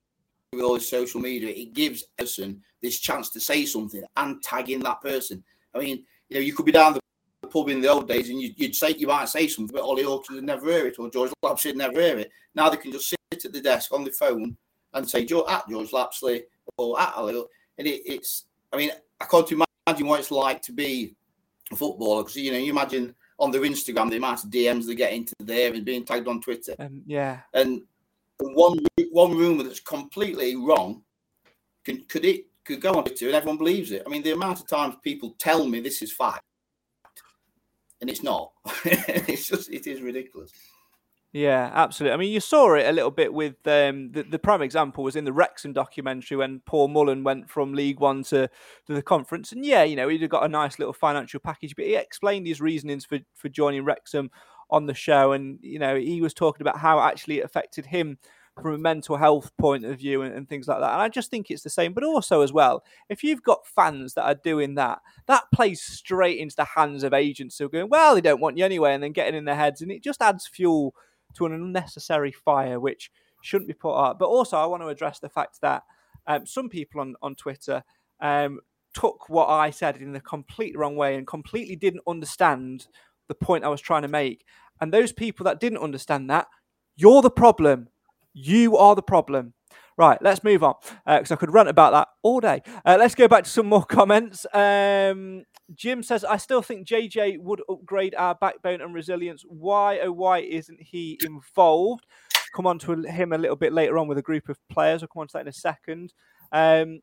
with all this social media, it gives a person this chance to say something and tag in that person. I mean, you know, you could be down the pub in the old days and you, would say you might say something, but Ollie Hawkins would never hear it or George Lapslie would never hear it. Now they can just sit at the desk on the phone and say Joe, at George Lapslie or at Ollie. And it, it's, I mean, I can't imagine what it's like to be a footballer because you know you imagine on their Instagram the amount of DMs they get into there and being tagged on Twitter. Um, yeah. And one one rumor that's completely wrong could, could it could go on Twitter and everyone believes it. I mean, the amount of times people tell me this is fact and it's not. it's just it is ridiculous. Yeah, absolutely. I mean, you saw it a little bit with um, the the prime example was in the Wrexham documentary when Paul Mullin went from League One to, to the conference, and yeah, you know, he'd got a nice little financial package, but he explained his reasonings for for joining Wrexham on the show, and you know he was talking about how actually it affected him from a mental health point of view and, and, things like that. And I just think it's the same. But also as well, if you've got fans that are doing that, that plays straight into the hands of agents who are going, well, they don't want you anyway, and then getting in their heads, and it just adds fuel to an unnecessary fire, which shouldn't be put out. But also, I want to address the fact that um, some people on on Twitter. Um, took what I said in the complete wrong way and completely didn't understand the point I was trying to make. And those people that didn't understand that, you're the problem. You are the problem. Right, let's move on because uh, I could rant about that all day. Uh, let's go back to some more comments. Um, Jim says, I still think JJ would upgrade our backbone and resilience. Why, oh, why isn't he involved? Come on to him a little bit later on with a group of players. I'll come on to that in a second. Um,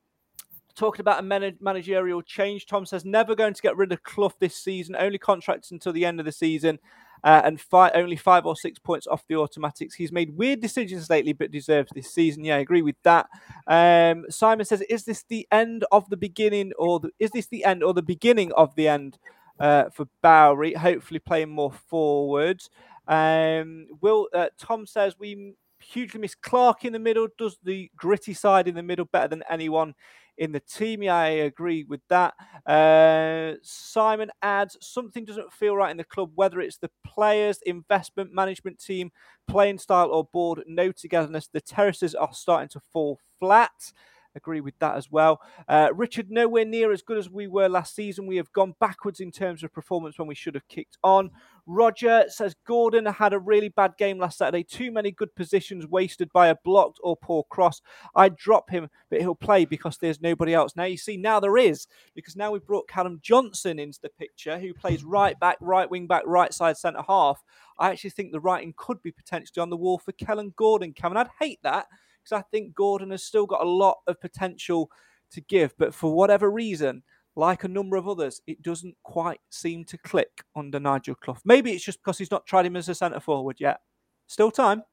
talking about a managerial change, Tom says, never going to get rid of Clough this season, only contracts until the end of the season uh, and fi- only five or six points off the automatics. He's made weird decisions lately, but deserves this season. Yeah, I agree with that. Um, Simon says, "Is this the end of the beginning, or the, is this the end or the beginning of the end uh, for Bowery? Hopefully, playing more forward." Um, Will uh, Tom says we hugely miss Clarke in the middle. Does the gritty side in the middle better than anyone in the team. Yeah, I agree with that. Uh, Simon adds something doesn't feel right in the club, whether it's the players, investment, management team, playing style, or board. No togetherness. The terraces are starting to fall flat agree with that as well. Uh, Richard, nowhere near as good as we were last season. We have gone backwards in terms of performance when we should have kicked on. Roger says Gordon had a really bad game last Saturday. Too many good positions wasted by a blocked or poor cross. I'd drop him, but he'll play because there's nobody else. Now you see, now there is because now we've brought Callum Johnson into the picture, who plays right back, right wing back, right side centre half. I actually think the writing could be potentially on the wall for Kellan Gordon. Cameron, I'd hate that because I think Gordon has still got a lot of potential to give, but for whatever reason, like a number of others, it doesn't quite seem to click under Nigel Clough. Maybe it's just because he's not tried him as a centre forward yet. Still time.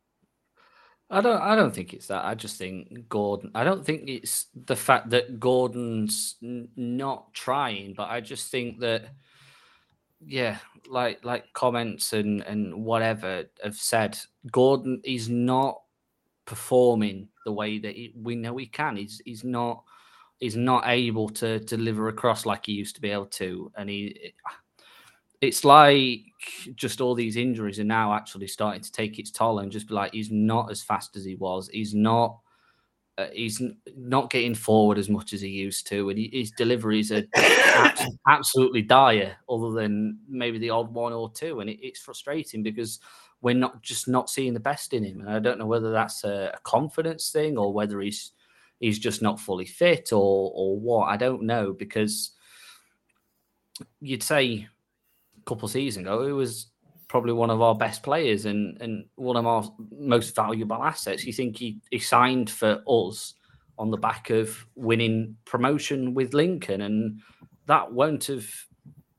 I don't. I don't think it's that. I just think Gordon. I don't think it's the fact that Gordon's n- not trying, but I just think that, yeah, like like comments and and whatever have said, Gordon is not performing the way that he, we know he can. He's he's not he's not able to deliver across like he used to be able to, and he. It's like just all these injuries are now actually starting to take its toll, and just be like he's not as fast as he was. He's not. Uh, he's not getting forward as much as he used to, and he, his deliveries are absolutely dire. Other than maybe the odd one or two, and it, it's frustrating because we're not just not seeing the best in him. And I don't know whether that's a, a confidence thing or whether he's he's just not fully fit or or what. I don't know because you'd say a couple seasons ago it was probably one of our best players and and one of our most valuable assets. You think he, he signed for us on the back of winning promotion with Lincoln, and that won't have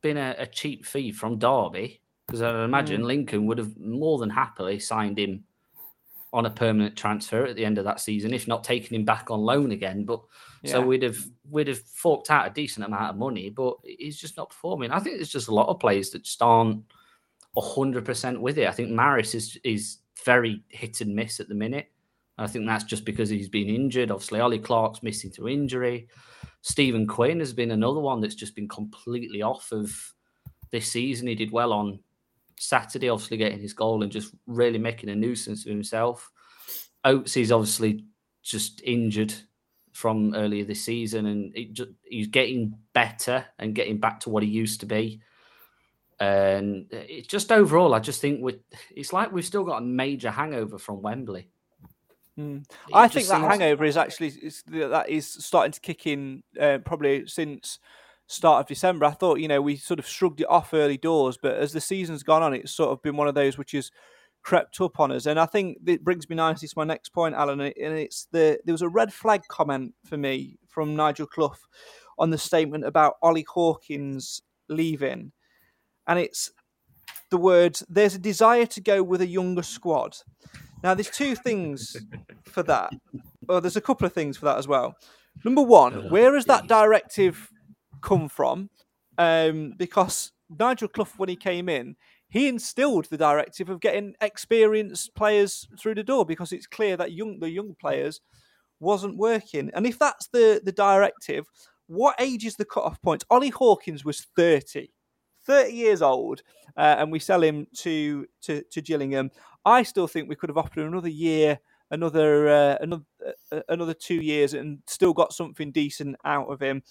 been a, a cheap fee from Derby because I imagine mm. Lincoln would have more than happily signed him on a permanent transfer at the end of that season, if not taking him back on loan again. But yeah. so we'd have we'd have forked out a decent amount of money, but he's just not performing. I think there's just a lot of players that just aren't hundred percent with it. I think Maris is is very hit and miss at the minute. I think that's just because he's been injured. Obviously, Ollie Clarke's missing to injury. Stephen Quinn has been another one that's just been completely off of this season. He did well on Saturday, obviously getting his goal and just really making a nuisance of himself. Oates is obviously just injured from earlier this season, and just, he's getting better and getting back to what he used to be. And it's just overall, I just think we it's like we've still got a major hangover from Wembley. Mm. I think that hangover is actually that is starting to kick in uh, probably since start of December. I thought, you know, we sort of shrugged it off early doors, but as the season's gone on, it's sort of been one of those which has crept up on us. And I think it brings me nicely to my next point, Alan. And it's the there was a red flag comment for me from Nigel Clough on the statement about Ollie Hawkins leaving, and it's the words "There's a desire to go with a younger squad." Now, there's two things for that. Well, there's a couple of things for that as well. Number one, uh, where is that directive come from um, because Nigel Clough, when he came in, he instilled the directive of getting experienced players through the door because it's clear that young the young players wasn't working. And if that's the the directive, what age is the cut-off point? Ollie Hawkins was 30. 30 years old, uh, and we sell him to, to to Gillingham. I still think we could have offered him another year, another uh, another uh, another two years, and still got something decent out of him.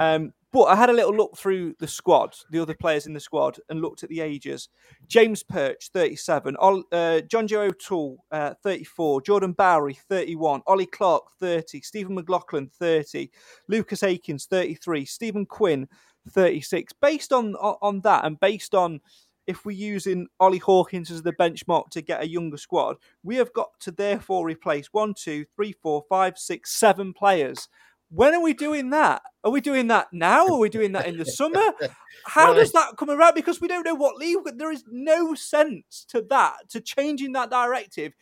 Um, but I had a little look through the squad, the other players in the squad, and looked at the ages. James Perch, 37. uh, John Joe O'Toole, uh, 34. Jordan Bowery, 31. Ollie Clarke, 30. Stephen McLaughlin, 30. Lucas Akins, 33. Stephen Quinn, 36. Based on, on that and based on if we're using Ollie Hawkins as the benchmark to get a younger squad, we have got to therefore replace one, two, three, four, five, six, seven players when are we doing that? Are we doing that now? Are we doing that in the summer? How does that come around? Because we don't know what league. There is no sense to that, to changing that directive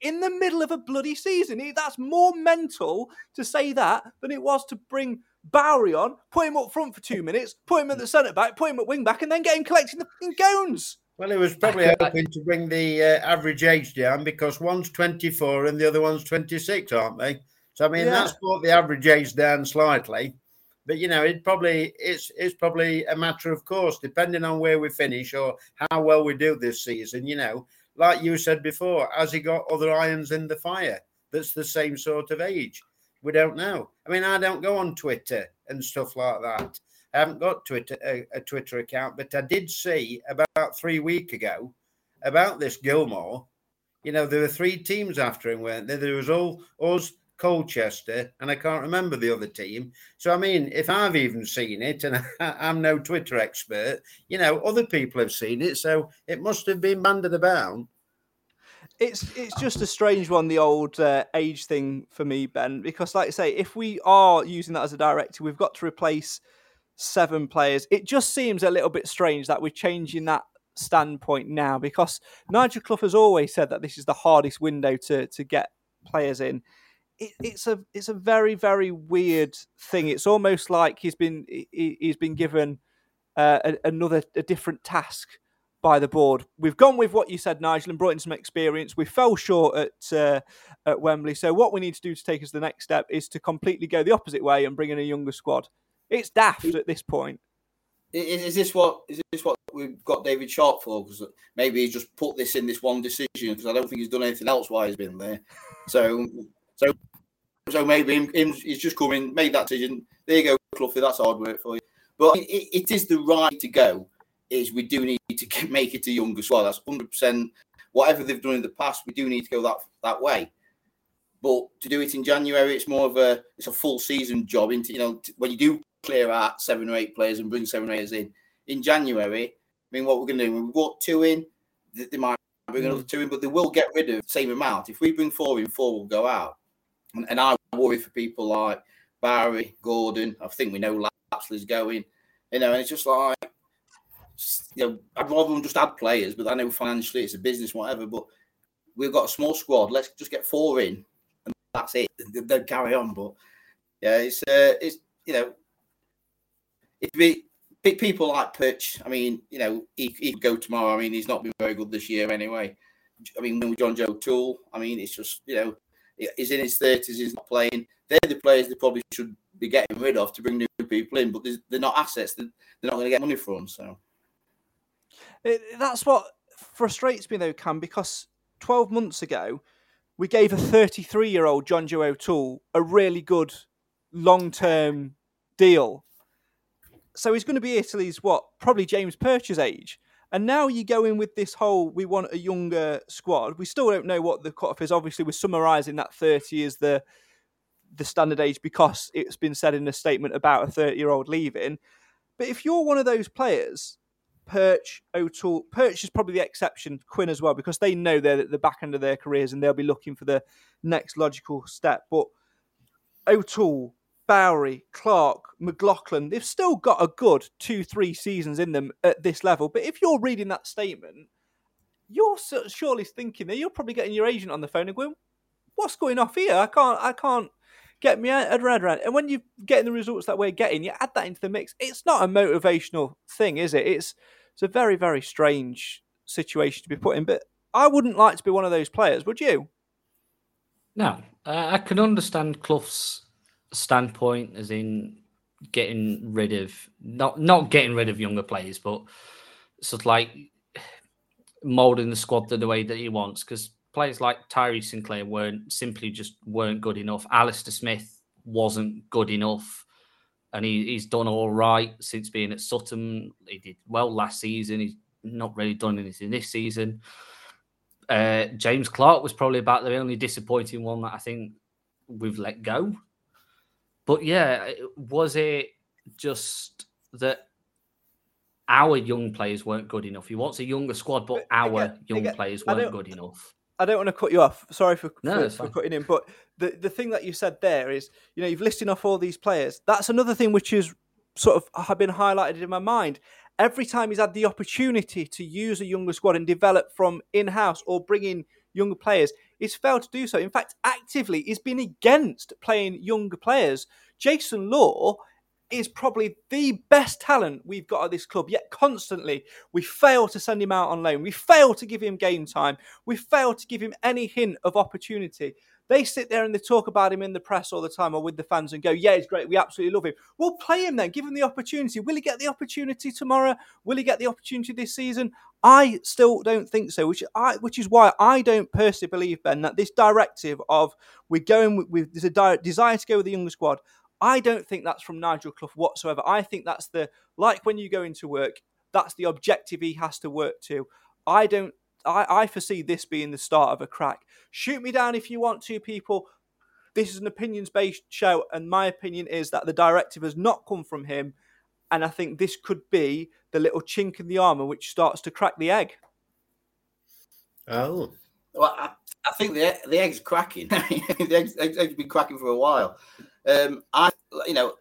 in the middle of a bloody season. That's more mental to say that than it was to bring Bowery on, put him up front for two minutes, put him at the centre back, put him at wing back, and then get him collecting the fucking goons. Well, it was probably hoping to bring the uh, average age down because one's 24 and the other one's 26, aren't they? So I mean, yeah. that's brought the average age down slightly. But you know, it probably it's it's probably a matter of course, depending on where we finish or how well we do this season. You know, like you said before, has he got other irons in the fire that's the same sort of age? We don't know. I mean, I don't go on Twitter and stuff like that. I haven't got Twitter a, a Twitter account, but I did see about three week ago about this Kilgour. You know, there were three teams after him, weren't there? There was all us Colchester, and I can't remember the other team. So, I mean, if I've even seen it, and I'm no Twitter expert, you know, other people have seen it, so it must have been banded about. It's it's just a strange one, the old uh, age thing for me, Ben, because, like I say, if we are using that as a director, we've got to replace seven players. It just seems a little bit strange that we're changing that standpoint now because Nigel Clough has always said that this is the hardest window to to get players in it, it's a it's a very very weird thing. It's almost like he's been he, has been given uh, a, another a different task by the board. We've gone with what you said, Nigel, and brought in some experience. We fell short at uh, at Wembley, so what we need to do to take us the next step is to completely go the opposite way and bring in a younger squad. It's daft at this point. Is, is this what is this what we've got David Sharp for? Because maybe he's just put this in this one decision because I don't think he's done anything else while he's been there. So so, so maybe him, him he's just coming, made that decision. There you go, Cloughie. That's hard work for you. But it, it is the right to go. Is we do need to make it a younger squad. That's hundred percent. Whatever they've done in the past, we do need to go that that way. But to do it in January, it's more of a it's a full season job. Into you know when you do clear out seven or eight players and bring seven or eight in in January. I mean, what we're going to do? We brought two in. They might bring another two in, but they will get rid of the same amount. If we bring four in, four will go out. And, I worry for people like Barry, Gordon. I think we know Lapslie's going. You know, and it's just like, you know, I'd rather them just add players, but I know financially it's a business, whatever. But we've got a small squad. Let's just get four in, and that's it. They'll carry on. But yeah, it's uh, it's you know, it be people like Perch. I mean, you know, he, he could go tomorrow. I mean, he's not been very good this year anyway. I mean, John Joe Toole, I mean, it's just you know, he's in his thirties, he's not playing. They're the players they probably should be getting rid of to bring new people in, but they're not assets. They're not going to get money from. So it, that's what frustrates me though, Cam, because twelve months ago we gave a 33 year old John Joe O'Toole a really good long term deal. So he's going to be Italy's what? Probably James Perch's age. And now you go in with this whole we want a younger squad. We still don't know what the cutoff is. Obviously, we're summarising that 30 as the the standard age because it's been said in a statement about a 30 year old leaving. But if you're one of those players, Perch, O'Toole, Perch is probably the exception, Quinn as well, because they know they're at the back end of their careers and they'll be looking for the next logical step. But O'Toole, Bowery, Clarke, McLaughlin, they've still got a good two, three seasons in them at this level. But if you're reading that statement, you're surely thinking that you're probably getting your agent on the phone and going, "What's going off here? I can't, I can't get me head around." And when you're getting the results that we're getting, you add that into the mix. It's not a motivational thing, is it? It's it's a very, very strange situation to be put in. But I wouldn't like to be one of those players, would you? No, uh, I can understand Clough's standpoint, as in getting rid of not not getting rid of younger players, but sort of like molding the squad the way that he wants. Because players like Tyree Sinclair weren't simply just weren't good enough. Alistair Smith wasn't good enough, and he, he's done all right since being at Sutton. He did well last season. He's not really done anything this season. Uh, James Clark was probably about the only disappointing one that I think we've let go. But yeah, was it just that our young players weren't good enough? He wants a younger squad, but our again- young again, players weren't good enough. I don't want to cut you off. Sorry for, No, for, for cutting in, but the, the thing that you said there is, you know, you've listed off all these players. That's another thing which is sort of have been highlighted in my mind. Every time he's had the opportunity to use a younger squad and develop from in house or bring in younger players, he's failed to do so. In fact, actively, he's been against playing younger players. Jason Law is probably the best talent we've got at this club, yet constantly we fail to send him out on loan. We fail to give him game time. We fail to give him any hint of opportunity. They sit there and they talk about him in the press all the time or with the fans and go, Yeah, he's great. We absolutely love him. We'll play him then. Give him the opportunity. Will he get the opportunity tomorrow? Will he get the opportunity this season? I still don't think so, which I, which is why I don't personally believe, Ben, that this directive of we're going with, with there's a desire to go with the younger squad. I don't think that's from Nigel Clough whatsoever. I think that's the like when you go into work, that's the objective he has to work to. I don't I, I foresee this being the start of a crack. Shoot me down if you want to, people. This is an opinions based show, and my opinion is that the directive has not come from him. And I think this could be the little chink in the armour which starts to crack the egg. Oh, Well, I, I think the the egg's cracking. the egg's, egg's, egg's been cracking for a while. Um, I, you know,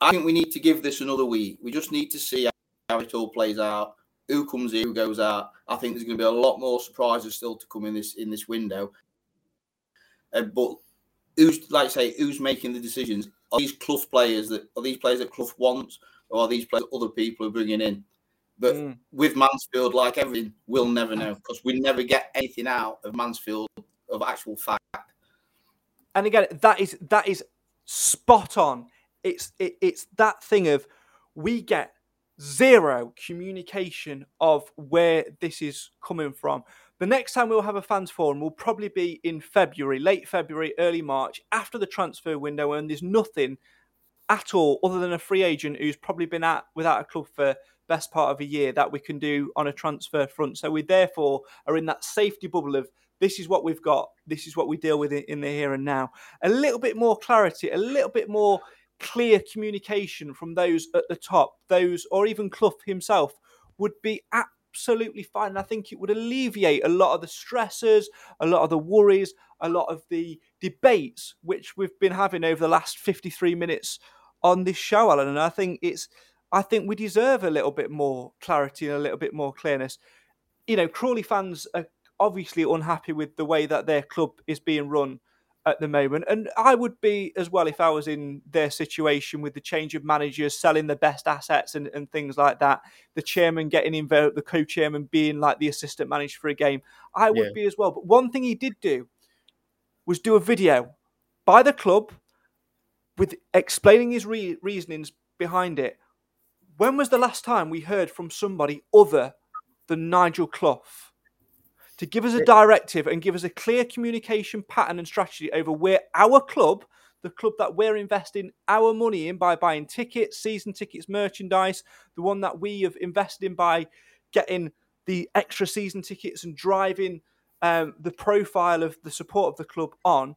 I think we need to give this another week. We just need to see how it all plays out. Who comes in, who goes out. I think there's going to be a lot more surprises still to come in this in this window. Uh, but who's like I say, who's making the decisions? Are these Clough players that are these players that Clough wants, or are these players that other people are bringing in? But Mm. with Mansfield, like everything, we'll never know because we never get anything out of Mansfield of actual fact. and again that is that is spot on it's it, it's that thing of we get zero communication of where this is coming from. The next time we'll have a fans forum will probably be in february late february early march after the transfer window and there's nothing at all other than a free agent who's probably been at without a club for best part of a year that we can do on a transfer front. So we therefore are in that safety bubble of this is what we've got this is what we deal with in the here and now. A little bit more clarity a little bit more clear communication from those at the top those or even clough himself would be absolutely fine. And i think it would alleviate a lot of the stresses a lot of the worries a lot of the debates which we've been having over the last 53 minutes on this show alan and i think it's i think we deserve a little bit more clarity and a little bit more clearness. You know crawley fans are obviously unhappy with the way that their club is being run at the moment. And I would be as well if I was in their situation with the change of managers, selling the best assets and, and things like that. The chairman getting involved, the co chairman being like the assistant manager for a game. I would Yeah. be as well. But one thing he did do was do a video by the club with explaining his re- reasonings behind it. When was the last time we heard from somebody other than Nigel Clough? To give us a directive and give us a clear communication pattern and strategy over where our club, the club that we're investing our money in by buying tickets, season tickets, merchandise, the one that we have invested in by getting the extra season tickets and driving um, the profile of the support of the club on.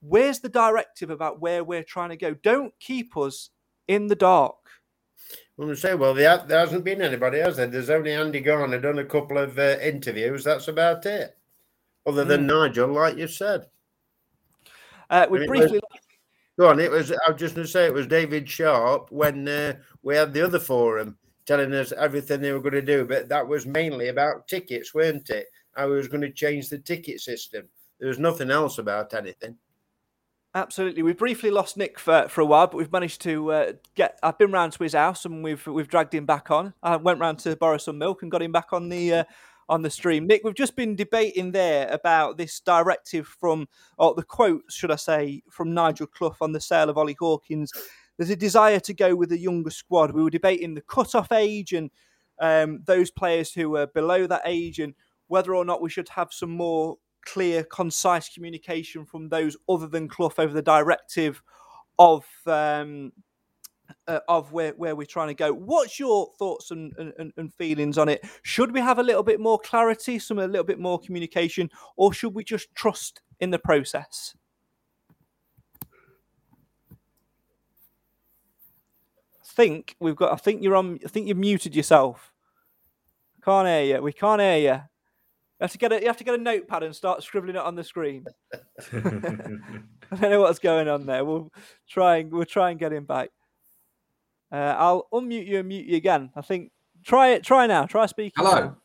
Where's the directive about where we're trying to go? Don't keep us in the dark. I'm going to say, well, there, there hasn't been anybody, has there? There's only Andy Garner done a couple of uh, interviews. That's about it. Other than Nigel, like you said. Uh, we briefly. was- go on. It was. I was just going to say it was David Sharp when uh, we had the other forum telling us everything they were going to do, but that was mainly about tickets, weren't it? How we was going to change the ticket system. There was nothing else about anything. Absolutely. We briefly lost Nick for, for a while, but we've managed to uh, get. I've been round to his house and we've we've dragged him back on. I went round to borrow some milk and got him back on the uh, on the stream. Nick, we've just been debating there about this directive from, or the quote, should I say, from Nigel Clough on the sale of Ollie Hawkins. There's a desire to go with a younger squad. We were debating the cut-off age and um, those players who are below that age and whether or not we should have some more clear, concise communication from those other than Clough over the directive of um, uh, of where, where we're trying to go. What's your thoughts and, and, and feelings on it? Should we have a little bit more clarity, some a little bit more communication, or should we just trust in the process? Think we've got. I think you're on. I think you've muted yourself. Can't hear you. We can't hear you. You have to get a, you have to get a notepad and start scribbling it on the screen. I don't know what's going on there. We'll try and we'll try and get him back. Uh, I'll unmute you and mute you again. I think try it. Try now. Try speaking. Hello. now.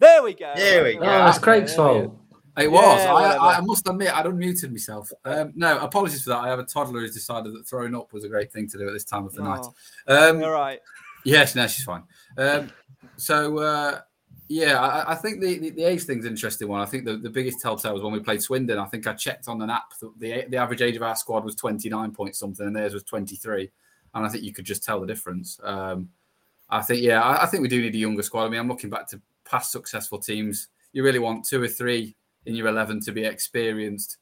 There we go. There we go. Oh, it's Craig's fault. It was. Yeah, I. I, I must admit, I'd unmuted myself. Um, no, apologies for that. I have a toddler who's decided that throwing up was a great thing to do at this time of the night. Oh, Um, All right. Yes, no, she's fine. Um, so, uh, yeah, I, I think the, the, the age thing's an interesting one. I think the, the biggest telltale was when we played Swindon. I think I checked on an app that the, the average age of our squad was 29 point something and theirs was 23. And I think you could just tell the difference. Um, I think, yeah, I, I think we do need a younger squad. I mean, I'm looking back to past successful teams. You really want two or three in your 11 to be experienced,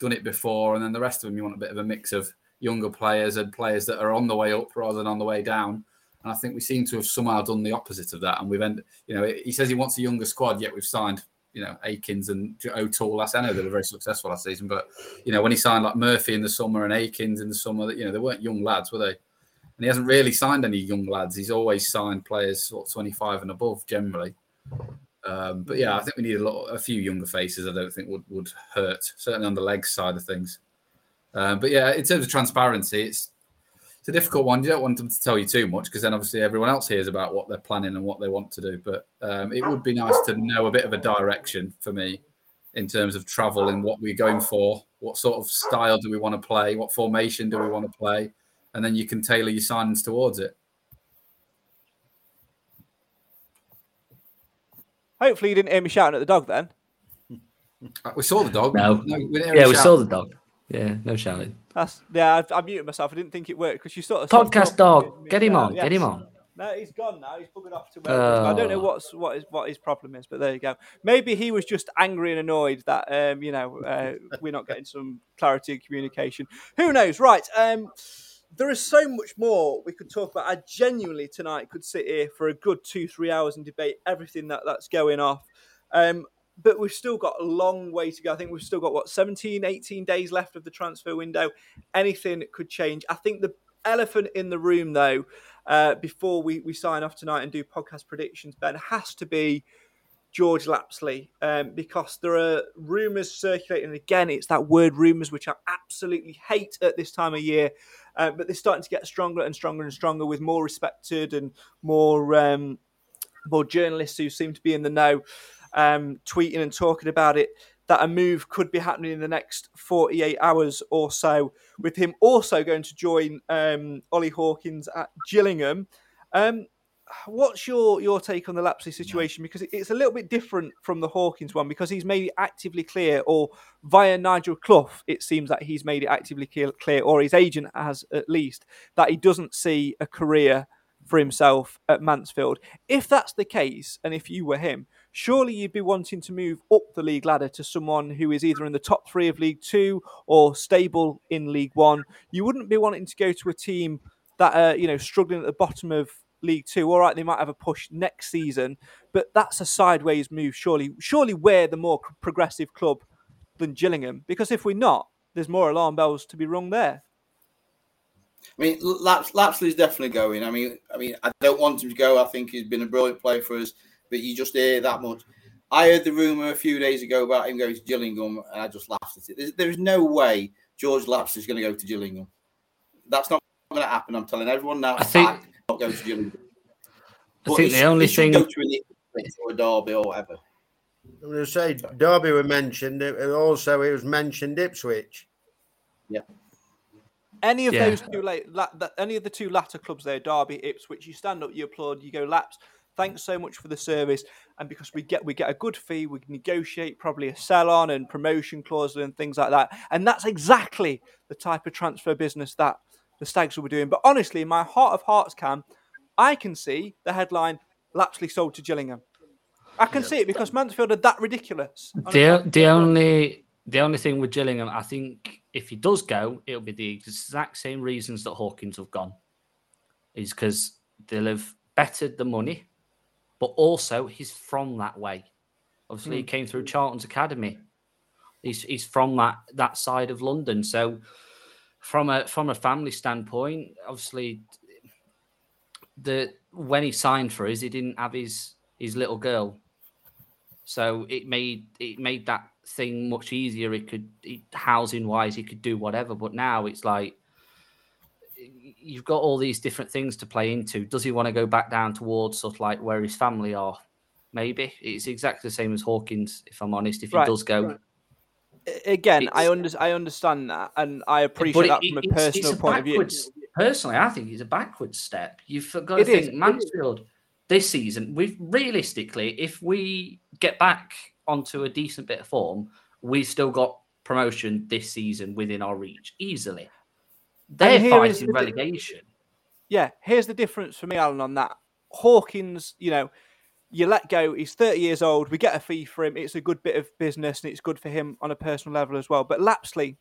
done it before, and then the rest of them, you want a bit of a mix of younger players and players that are on the way up rather than on the way down. And I think we seem to have somehow done the opposite of that. And we've ended, you know, he says he wants a younger squad, yet we've signed, you know, Akins and O'Toole last. I know they were very successful last season, but you know, when he signed like Murphy in the summer and Akins in the summer, that you know, they weren't young lads, were they? And he hasn't really signed any young lads. He's always signed players of 25 and above generally. Um, but yeah, I think we need a lot, a few younger faces. I don't think would would hurt, certainly on the legs side of things. Um, but yeah, in terms of transparency, it's it's a difficult one. You don't want them to tell you too much because then obviously everyone else hears about what they're planning and what they want to do. But um, it would be nice to know a bit of a direction for me in terms of travel and what we're going for. What sort of style do we want to play? What formation do we want to play? And then you can tailor your signings towards it. Hopefully, you didn't hear me shouting at the dog then. Uh, We saw the dog. No. we Yeah, we shout. saw the dog. Yeah, no shouting. That's yeah. I, I muted myself. I didn't think it worked because you sort of Podcast dog. Get him on. Get him on. No, he's gone now. He's buggered off to where. I don't know Oh. what's what is what his problem is, but there you go. Maybe he was just angry and annoyed that um, you know uh, we're not getting some clarity and communication. Who knows? Right. Um, there is so much more we could talk about. I genuinely tonight could sit here for a good two, three hours and debate everything that that's going off. Um, but we've still got a long way to go. I think we've still got what 17, 18 days left of the transfer window. Anything could change. I think the elephant in the room, though, uh, before we, we sign off tonight and do podcast predictions, Ben, has to be George Lapsley um, because there are rumours circulating. Again, it's that word rumours, which I absolutely hate at this time of year. Uh, but they're starting to get stronger and stronger and stronger with more respected and more um, more journalists who seem to be in the know, um, tweeting and talking about it. That a move could be happening in the next 48 hours or so, with him also going to join um, Ollie Hawkins at Gillingham. Um, what's your your take on the Lapslie situation? Because it's a little bit different from the Hawkins one because he's made it actively clear, or via Nigel Clough, it seems that he's made it actively clear, clear, or his agent has at least, that he doesn't see a career for himself at Mansfield. If that's the case, and if you were him, surely you'd be wanting to move up the league ladder to someone who is either in the top three of League Two or stable in League One. You wouldn't be wanting to go to a team that are you know struggling at the bottom of League Two. All right, they might have a push next season, but that's a sideways move. Surely, surely we're the more progressive club than Gillingham. Because if we're not, there's more alarm bells to be rung there. I mean, Laps, Lapslie's definitely going. I mean, I mean, I don't want him to go. I think he's been a brilliant player for us, but you just hear that much. I heard the rumor a few days ago about him going to Gillingham, and I just laughed at it. There's, there's no way George Lapslie's going to go to Gillingham. That's not going to happen. I'm telling everyone now. I think- fact, not go to Gillingham. I think the only thing- go to an or a Derby or whatever. I'm going to say Derby were mentioned. it- Also, it was mentioned Ipswich. Yeah. Any of Yeah. those two, late, la, any of the two latter clubs there, Derby, Ipswich, you stand up, you applaud, you go laps. Thanks so much for the service, and because we get we get a good fee, we negotiate probably a sell on and promotion clause and things like that. And that's exactly the type of transfer business that the Stags will be doing. But honestly, in my heart of hearts, Cam, I can see the headline Lapslie sold to Gillingham. I can see it because Mansfield are that ridiculous. The, the only the only thing with Gillingham, I think, if he does go, it'll be the exact same reasons that Hawkins have gone. Is because they'll have bettered the money, but also he's from that way. Obviously, he Mm. came through Charlton's academy. He's he's from that that side of London. So, from a from a family standpoint, obviously, the when he signed for us, he didn't have his his little girl so it made it made that thing much easier. It could it, housing wise, he could do whatever. But now it's like you've got all these different things to play into. Does he want to go back down towards sort of like where his family are? Maybe it's exactly the same as Hawkins. If I'm honest, if he Right, does go, right. Again, I under, I understand that, and I appreciate it- that from a personal it's a point of view. Personally, I think it's a backwards step. You've got to It think it is. Mansfield this season. We've realistically, if we get back onto a decent bit of form, we've still got promotion this season within our reach easily. They're fighting the di- relegation. Yeah, here's the difference for me, Alan, on that. Hawkins, you know, you let go. He's 30 years old. We get a fee for him. It's a good bit of business and it's good for him on a personal level as well. But Lapslie,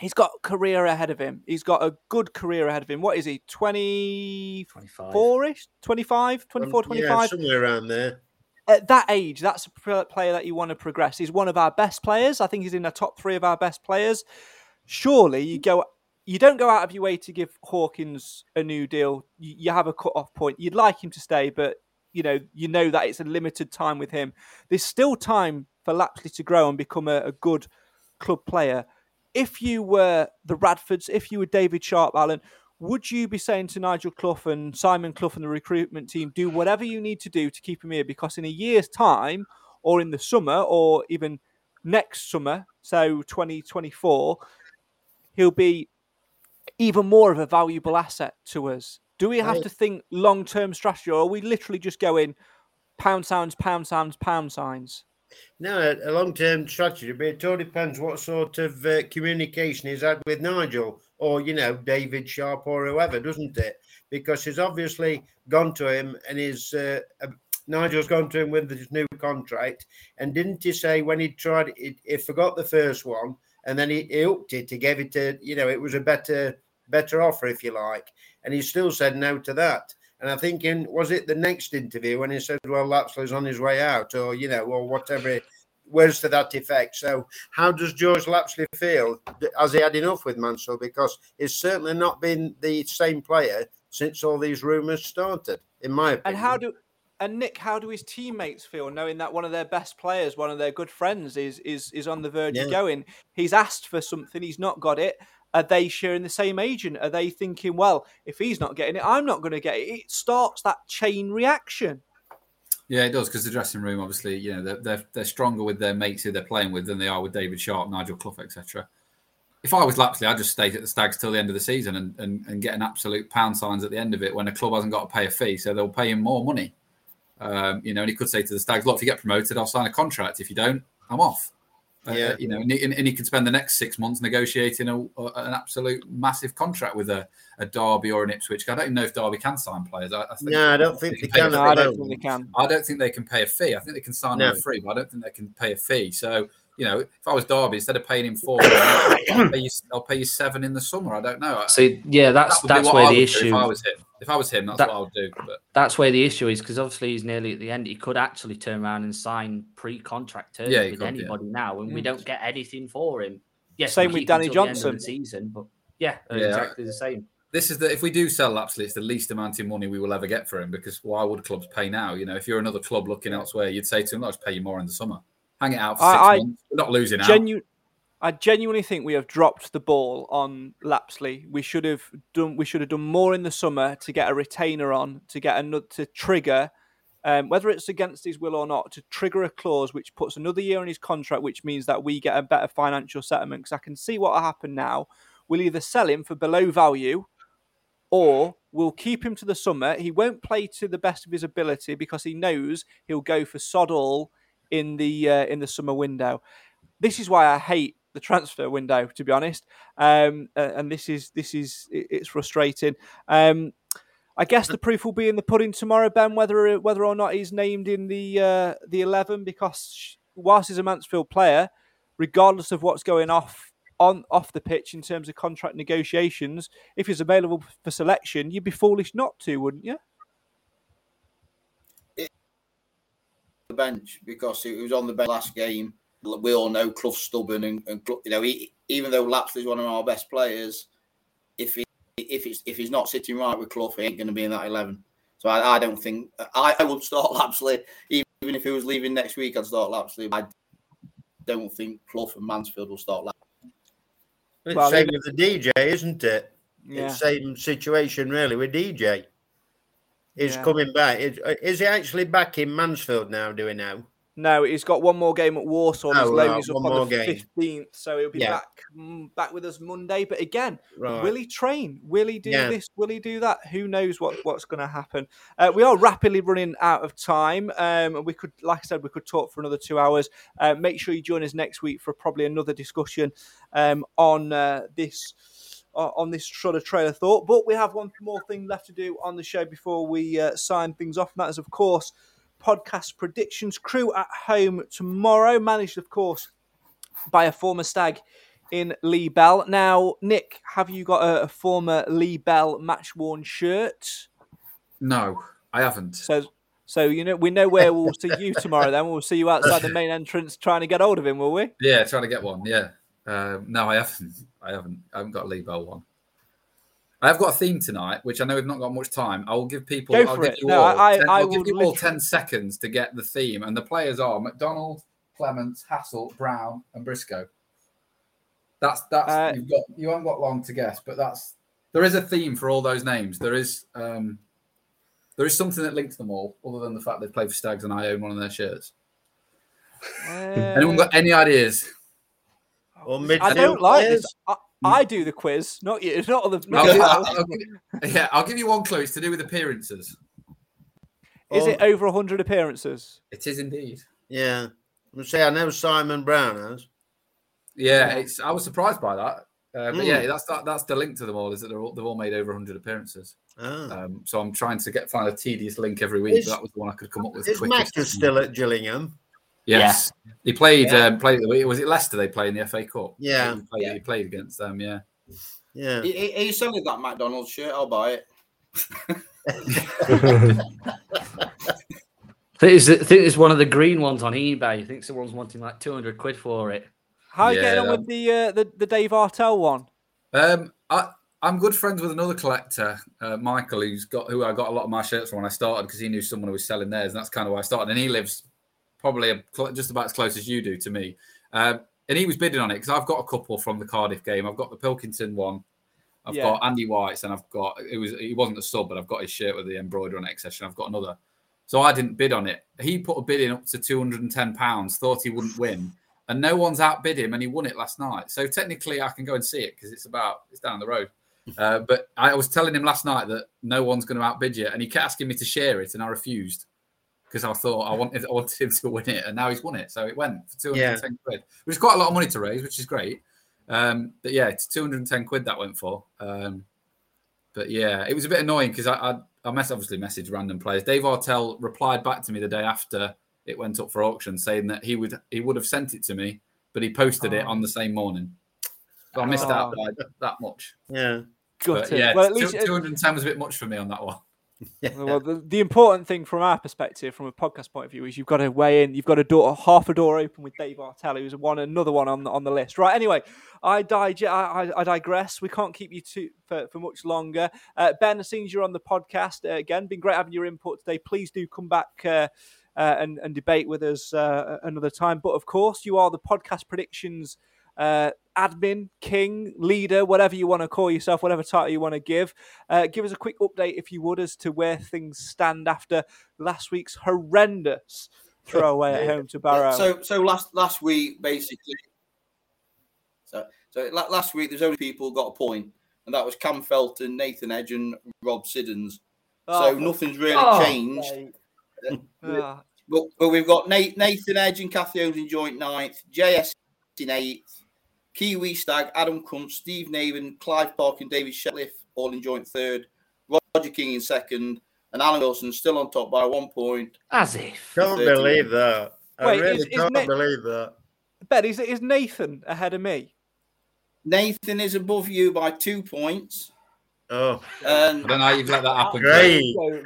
he's got a career ahead of him. He's got a good career ahead of him. What is he, 24 ish? 25, 24, Um, 25? Yeah, somewhere around there. At that age, that's a player that you want to progress. He's one of our best players. I think he's in the top three of our best players. Surely you go. You don't go out of your way to give Hawkins a new deal. You, have a cut-off point. You'd like him to stay, but you know you know that it's a limited time with him. There's still time for Lapslie to grow and become a, a good club player. If you were the Radfords, if you were David Sharp, Alan, would you be saying to Nigel Clough and Simon Clough and the recruitment team, do whatever you need to do to keep him here? Because in a year's time, or in the summer, or even next summer, so 2024, he'll be even more of a valuable asset to us. Do we have to think long term strategy, or are we literally just going pound signs, pound signs, pound signs? No, a- a long-term strategy, but it all depends what sort of uh, communication he's had with Nigel or you know David Sharp or whoever, doesn't it? Because he's obviously gone to him and he's uh, uh, Nigel's gone to him with his new contract. And didn't he say when he tried, he, he forgot the first one and then he, he upped it, he gave it to, you know it was a better better offer if you like, and he still said no to that. And I think in was it the next interview when he said, "Well, Lapslie's on his way out," or you know, or whatever, words to that effect. So, how does George Lapslie feel? Has he had enough with Mansell? Because he's certainly not been the same player since all these rumours started, in my opinion. And how do and Nick, how do his teammates feel knowing that one of their best players, one of their good friends, is is is on the verge of going? He's asked for something, he's not got it. Are they sharing the same agent? Are they thinking, well, if he's not getting it, I'm not going to get it? It starts that chain reaction. Yeah, it does because the dressing room, obviously, you know, they're, they're they're stronger with their mates who they're playing with than they are with David Sharp, Nigel Clough, etc. If I was Lapslie, I'd just stay at the Stags till the end of the season and, and, and get an absolute pound signs at the end of it when a club hasn't got to pay a fee, so they'll pay him more money. Um, you know, and he could say to the Stags, "Look, if you get promoted, I'll sign a contract. If you don't, I'm off." Uh, Yeah. you know, and he, and he can spend the next six months negotiating a, a- an absolute massive contract with a, a Derby or an Ipswich. I don't even know if Derby can sign players. I, I think No, I don't think they pay a can No, I don't think they can. I don't think they can pay a fee. I think they can sign No. on a free, but I don't think they can pay a fee. So, you know, if I was Derby, instead of paying him four, I'll, pay you, I'll pay you seven in the summer. I don't know. So yeah, that's That that's where I the issue. If I was him, if I was him, that's That- what I would do. But That's where the issue is because obviously he's nearly at the end. He could actually turn around and sign pre-contract terms Yeah, with could, yeah. anybody now, and we Mm. don't get anything for him. Yes, Same with Danny till the the Johnson. season, but yeah, Yeah. exactly the same. this is the if we do sell Lapslie, it's the least amount of money we will ever get for him because why would clubs pay now? You know, if you're another club looking elsewhere, you'd say to him, "Let's pay you more in the summer. Hang it out for I- six I months. We're not losing out." I genuinely think we have dropped the ball on Lapslie. We should have done. We should have done more in the summer to get a retainer on, to get another to trigger, um, whether it's against his will or not, to trigger a clause which puts another year on his contract, which means that we get a better financial settlement. Because I can see what will happen now. We'll either sell him for below value, or we'll keep him to the summer. He won't play to the best of his ability because he knows he'll go for sod all in the uh, in the summer window. This is why I hate the transfer window, to be honest. Um, uh, and this is this is it's frustrating. Um, I guess the proof will be in the pudding tomorrow, Ben, whether whether or not he's named in the uh, the eleven. Because whilst he's a Mansfield player, regardless of what's going off on off the pitch in terms of contract negotiations, if he's available for selection, you'd be foolish not to, wouldn't you? The bench because he was on the bench last game. We all know Clough's stubborn, and, and Clough- you know he, even though Lapslie's one of our best players, if he if it's if he's not sitting right with Clough, he ain't going to be in that eleven. So I, I don't think I, I would start Lapslie even if he was leaving next week. I'd start Lapslie. I don't think Clough and Mansfield will start Lapslie. It's Well, same with the DJ, isn't it? Yeah. It's same situation really with DJ. He's Yeah. coming back. Is, uh, is he actually back in Mansfield now? Do we know? No, he's got one more game at Walsall. Oh, right, is up one on more the game. fifteenth, so he'll be Yeah. back mm, back with us Monday. But again, Right. will he train? Will he do Yeah. this? Will he do that? Who knows what, what's going to happen? Uh, we are rapidly running out of time. Um, and we could, like I said, we could talk for another two hours. Uh, make sure you join us next week for probably another discussion um, on uh, this. Uh, On this sort of trailer thought, but we have one more thing left to do on the show before we uh, sign things off, and that is, of course, podcast predictions. Crewe at home tomorrow, managed, of course, by a former stag in Lee Bell. Now, Nick, have you got a, a former Lee Bell match worn shirt? No, I haven't. So, so you know we know where we'll see you tomorrow. Then we'll see you outside the main entrance trying to get hold of him, will we? Yeah, trying to get one. Yeah. Um, no, I haven't. I haven't. I haven't got a Lee Bell one. I have got a theme tonight, which I know we've not got much time. I will give people. Go I'll give it. you No, all. I- 10, I I'll give will you all ten seconds to get the theme, and the players are McDonald, Clements, Hassel, Brown, and Briscoe. That's that's Uh, you've got. You haven't got long to guess, but that's there is a theme for all those names. There is um, there is something that links them all, other than the fact they play for Stags and I own one of their shirts. Anyone got any ideas? Or I don't like players? this. I, I do the quiz, not you. Not other. I'll Not give, you. I'll- I'll give yeah, I'll give you one clue. It's to do with appearances. Is Oh. it over hundred appearances? It is indeed. Yeah. I'm say I know Simon Brown has. Yeah, it's. I was surprised by that. Uh, but Mm. yeah, that's that, that's the link to them all. Is that they're all, they've all made over 100 appearances. Ah. Um, so I'm trying to get find a tedious link every week. Is- but that was the one I could come up with. Is quickest. Mac still at Gillingham? Yes, he played. Yeah. Um, played. Was it Leicester? They played in the FA Cup. Yeah. he played, he played against them. Yeah. Yeah. Are you- are you selling that McDonald's shirt? I'll buy it. I think, it's, I think it's one of the green ones on eBay. I think someone's wanting like 200 quid for it. How are you Yeah. getting on with the uh, the the Dave Artell one? Um, I I'm good friends with another collector, uh, Michael, who's got who I got a lot of my shirts from when I started because he knew someone who was selling theirs, and that's kind of why I started. And he lives probably a, just about as close as you do to me. Um, and he was bidding on it because I've got a couple from the Cardiff game. I've got the Pilkington one. I've Yeah. got Andy White's, and I've got it was he wasn't a sub, but I've got his shirt with the embroidery on it, etc. I've got another. So I didn't bid on it. He put a bid in up to two hundred and ten pounds, thought he wouldn't win, and no one's outbid him, and he won it last night. So technically, I can go and see it because it's about it's down the road. Uh, but I was telling him last night that no one's going to outbid you, and he kept asking me to share it, and I refused because I thought I wanted I wanted him to win it, and now he's won it. So it went for two hundred and ten quid, which is quite a lot of money to raise, which is great. Um, but yeah, it's two hundred and ten quid that went for. Um, but yeah, it was a bit annoying because I, I I mess obviously messaged random players. Dave Artell replied back to me the day after it went up for auction, saying that he would he would have sent it to me, but he posted it Oh. on the same morning. So I missed out Oh. by that much. Yeah. But Gutted. yeah, Well, at least- 210 was a bit much for me on that one. Well, the, the important thing from our perspective, from a podcast point of view, is you've got to weigh in. You've got a door, half a door open with Dave Artell, who's one another one on the, on the list. Right. Anyway, I, dig- I, I, I digress. We can't keep you too, for, for much longer. Uh, ben, as soon as you're on the podcast uh, again, been great having your input today. Please do come back. Uh, uh, and, and debate with us uh, another time. But of course, you are the podcast predictions uh, admin, king, leader, whatever you want to call yourself, whatever title you want to give. Uh, give us a quick update, if you would, as to where things stand after last week's horrendous throwaway at home to Barrow. So so last last week basically. So so last week there's only people got a point, and that was Cam Felton, Nathan Edge, and Rob Siddons. Oh, so nothing's really Oh. changed. Ah, But, but we've got Nate, Nathan Edge and Kathy Owens in joint ninth, JS in eighth, Kiwi Stag, Adam Cunt, Steve Naven, Clive Park, and David Shetliff all in joint third, Roger King in second, and Alan Wilson still on top by one point. As if. Can't 13. believe that. I Wait, really is- is can't Nick- believe that. Ben, is, is Nathan ahead of me? Nathan is above you by two points. Oh, um, I don't know how you've let that happen. great. Joke,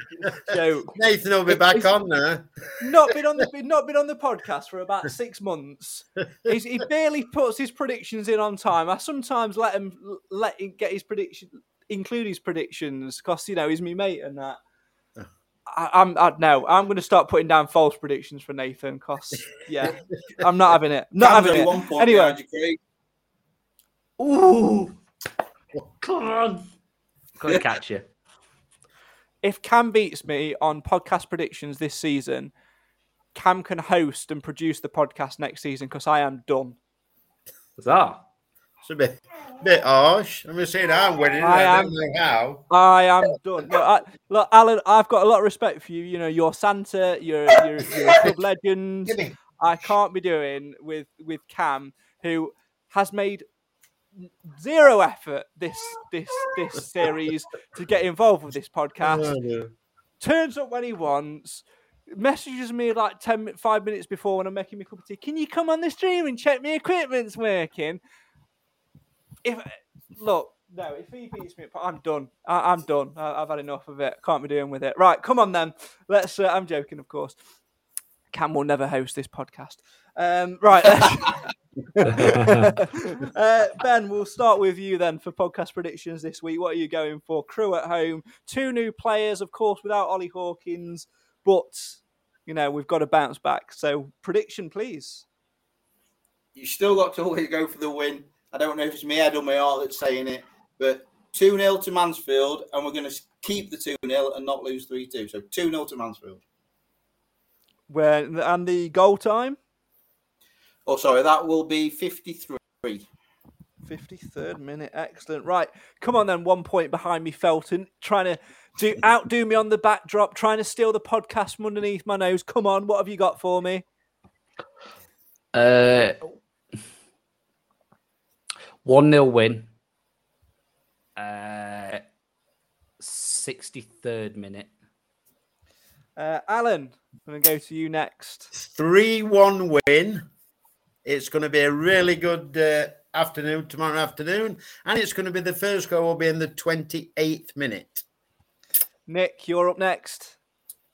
joke. Nathan will be back on there. not been on the not been on the podcast for about six months. He's, he barely puts his predictions in on time. I sometimes let him let him get his prediction, include his predictions, because you know he's my mate and that. Uh. I, I'm I, no, I'm going to start putting down false predictions for Nathan. Cause yeah, I'm not having it. Not Cam's having only it. one point Anyway, behind you, Craig. Ooh. Come on. Couldn't catch you. if Cam beats me on podcast predictions this season, Cam can host and produce the podcast next season because I am done. What's That. It's a bit, bit harsh. I'm just saying I'm winning. I I, am- don't know how. I am done. Look, I, look, Alan, I've got a lot of respect for you. You know, you're Santa, you're you're, you're a club legend. I can't be doing with with Cam, who has made zero effort this this this series to get involved with this podcast. Oh. Turns up when he wants. Messages me like 10, five minutes before when I'm making my cup of tea. Can you come on the stream and check my equipment's working? If look, no, if he beats me, I'm done. I, I'm done. I, I've had enough of it. Can't be doing with it. Right, come on then. Let's. Uh, I'm joking, of course. Cam will never host this podcast. Um, right. uh, ben, we'll start with you then for podcast predictions this week. What are you going for? Crewe at home, two new players, of course, without Ollie Hawkins, but you know we've got to bounce back. So prediction, please. You still got to always go for the win. I don't know if it's my head or my heart that's saying it, but 2 0 to Mansfield, and we're going to keep the 2 0 and not lose 3 2. So 2 0 to Mansfield. Where and the goal time? Oh, sorry, that will be 53. 53rd minute. Excellent. Right. Come on then. One point behind me, Felton. Trying to do outdo me on the backdrop, trying to steal the podcast from underneath my nose. Come on. What have you got for me? Uh, 1 0 win. Uh, 63rd minute. Uh, Alan, I'm going to go to you next. 3 1 win. It's going to be a really good uh, afternoon tomorrow afternoon. And it's going to be the first goal will be in the 28th minute. Nick, you're up next.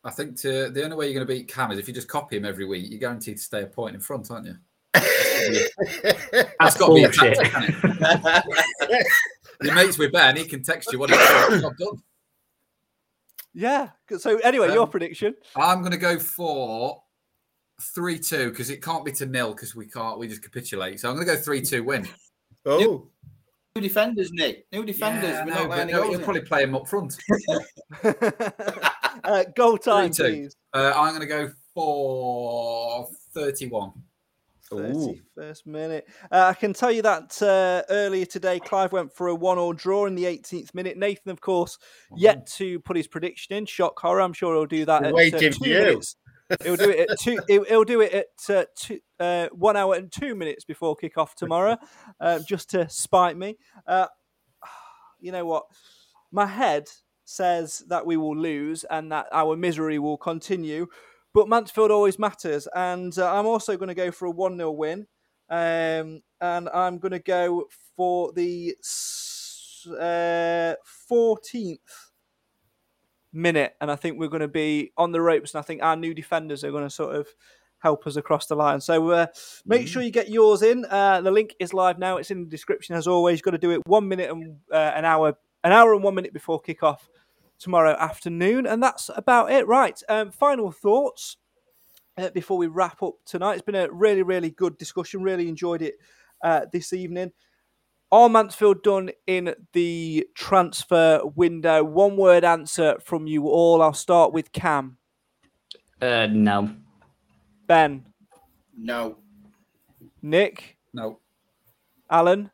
I think to, the only way you're going to beat Cam is if you just copy him every week. You're guaranteed to stay a point in front, aren't you? That's got to be a bullshit. tactic, hasn't it? Your mates with Ben, he can text you what he's done. Yeah. So anyway, your Um, prediction. I'm going to go for three two because it can't be to nil because we can't. We just capitulate. So I'm going to go three two win. oh, New defenders, Nick. New defenders. Yeah, We're no, not but no, you'll probably play him up front. uh, goal time, 3-2. please. Uh, I'm going to go for thirty-one. 31st minute. Uh, I can tell you that uh, earlier today, Clive went for a one-all draw in the 18th minute. Nathan, of course, yet to put his prediction in. Shock horror. I'm sure he'll do that. We're At, uh, waiting two for you. minutes. He'll do it at two. He'll do it at uh, two, uh, one hour and two minutes before kick-off tomorrow, uh, just to spite me. Uh, you know what? My head says that we will lose and that our misery will continue. But Mansfield always matters, and uh, I'm also going to go for a 1 0 win. Um, and I'm going to go for the uh, 14th minute. And I think we're going to be on the ropes, and I think our new defenders are going to sort of help us across the line. So uh, make sure you get yours in. Uh, the link is live now. It's in the description as always. You've got to do it one minute and uh, an hour, an hour and one minute before kickoff tomorrow afternoon. And that's about it. Right. Um, final thoughts uh, before we wrap up tonight. It's been a really, really good discussion. Really enjoyed it uh, this evening. Are Mansfield done in the transfer window? One word answer from you all. I'll start with Cam. Uh, no. Ben. No. Nick. No. Alan.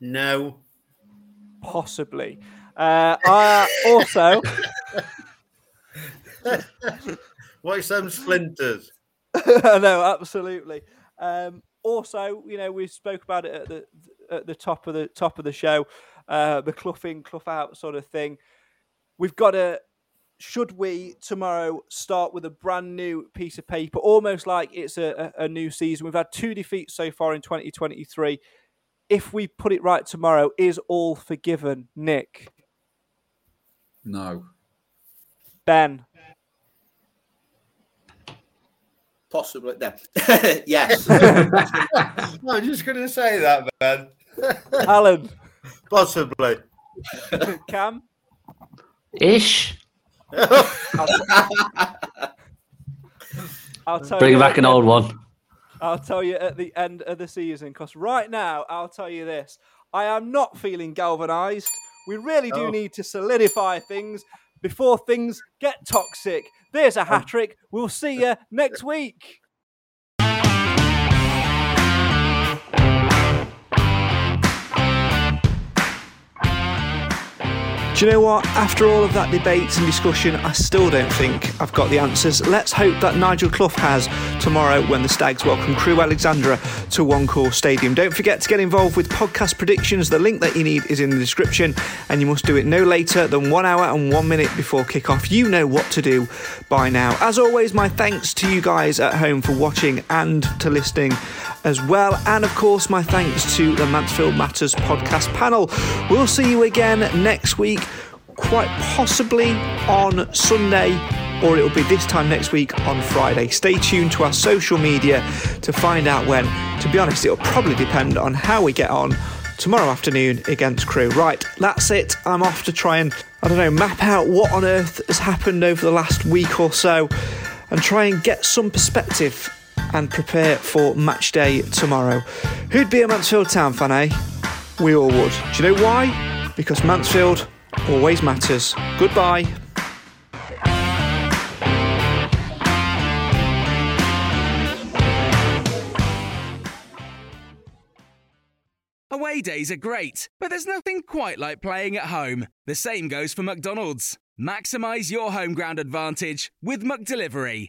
no. Possibly. Uh, I also. Watch some splinters. no, absolutely. Um, also, you know, we spoke about it at the at the top of the top of the show, uh, the clough in, clough out sort of thing. We've got to. Should we tomorrow start with a brand new piece of paper, almost like it's a, a, a new season? We've had two defeats so far in 2023. If we put it right tomorrow, is all forgiven, Nick? No. Ben. Possibly. No. yes. I'm just going to say that, man. Alan. Possibly. Cam. Ish. I'll tell Bring you back an old one. I'll tell you at the end of the season because right now I'll tell you this: I am not feeling galvanised. We really do Oh. need to solidify things before things get toxic. There's a hat um, trick. We'll see you next week. Do you know what? After all of that debate and discussion, I still don't think I've got the answers. Let's hope that Nigel Clough has tomorrow when the Stags welcome Crewe Alexandra to One Call Stadium. Don't forget to get involved with podcast predictions. The link that you need is in the description, and you must do it no later than one hour and one minute before kickoff. You know what to do by now. As always, my thanks to you guys at home for watching and to listening as well. And of course, my thanks to the Mansfield Matters podcast panel. We'll see you again next week, quite possibly on Sunday, or it'll be this time next week on Friday. Stay tuned to our social media to find out when. To be honest, it'll probably depend on how we get on tomorrow afternoon against Crewe. Right, that's it. I'm off to try and, I don't know, map out what on earth has happened over the last week or so and try and get some perspective and prepare for match day tomorrow. Who'd be a Mansfield Town fan, eh? We all would. Do you know why? Because Mansfield always matters. Goodbye. Away days are great, but there's nothing quite like playing at home. The same goes for McDonald's. Maximize your home ground advantage with McDelivery.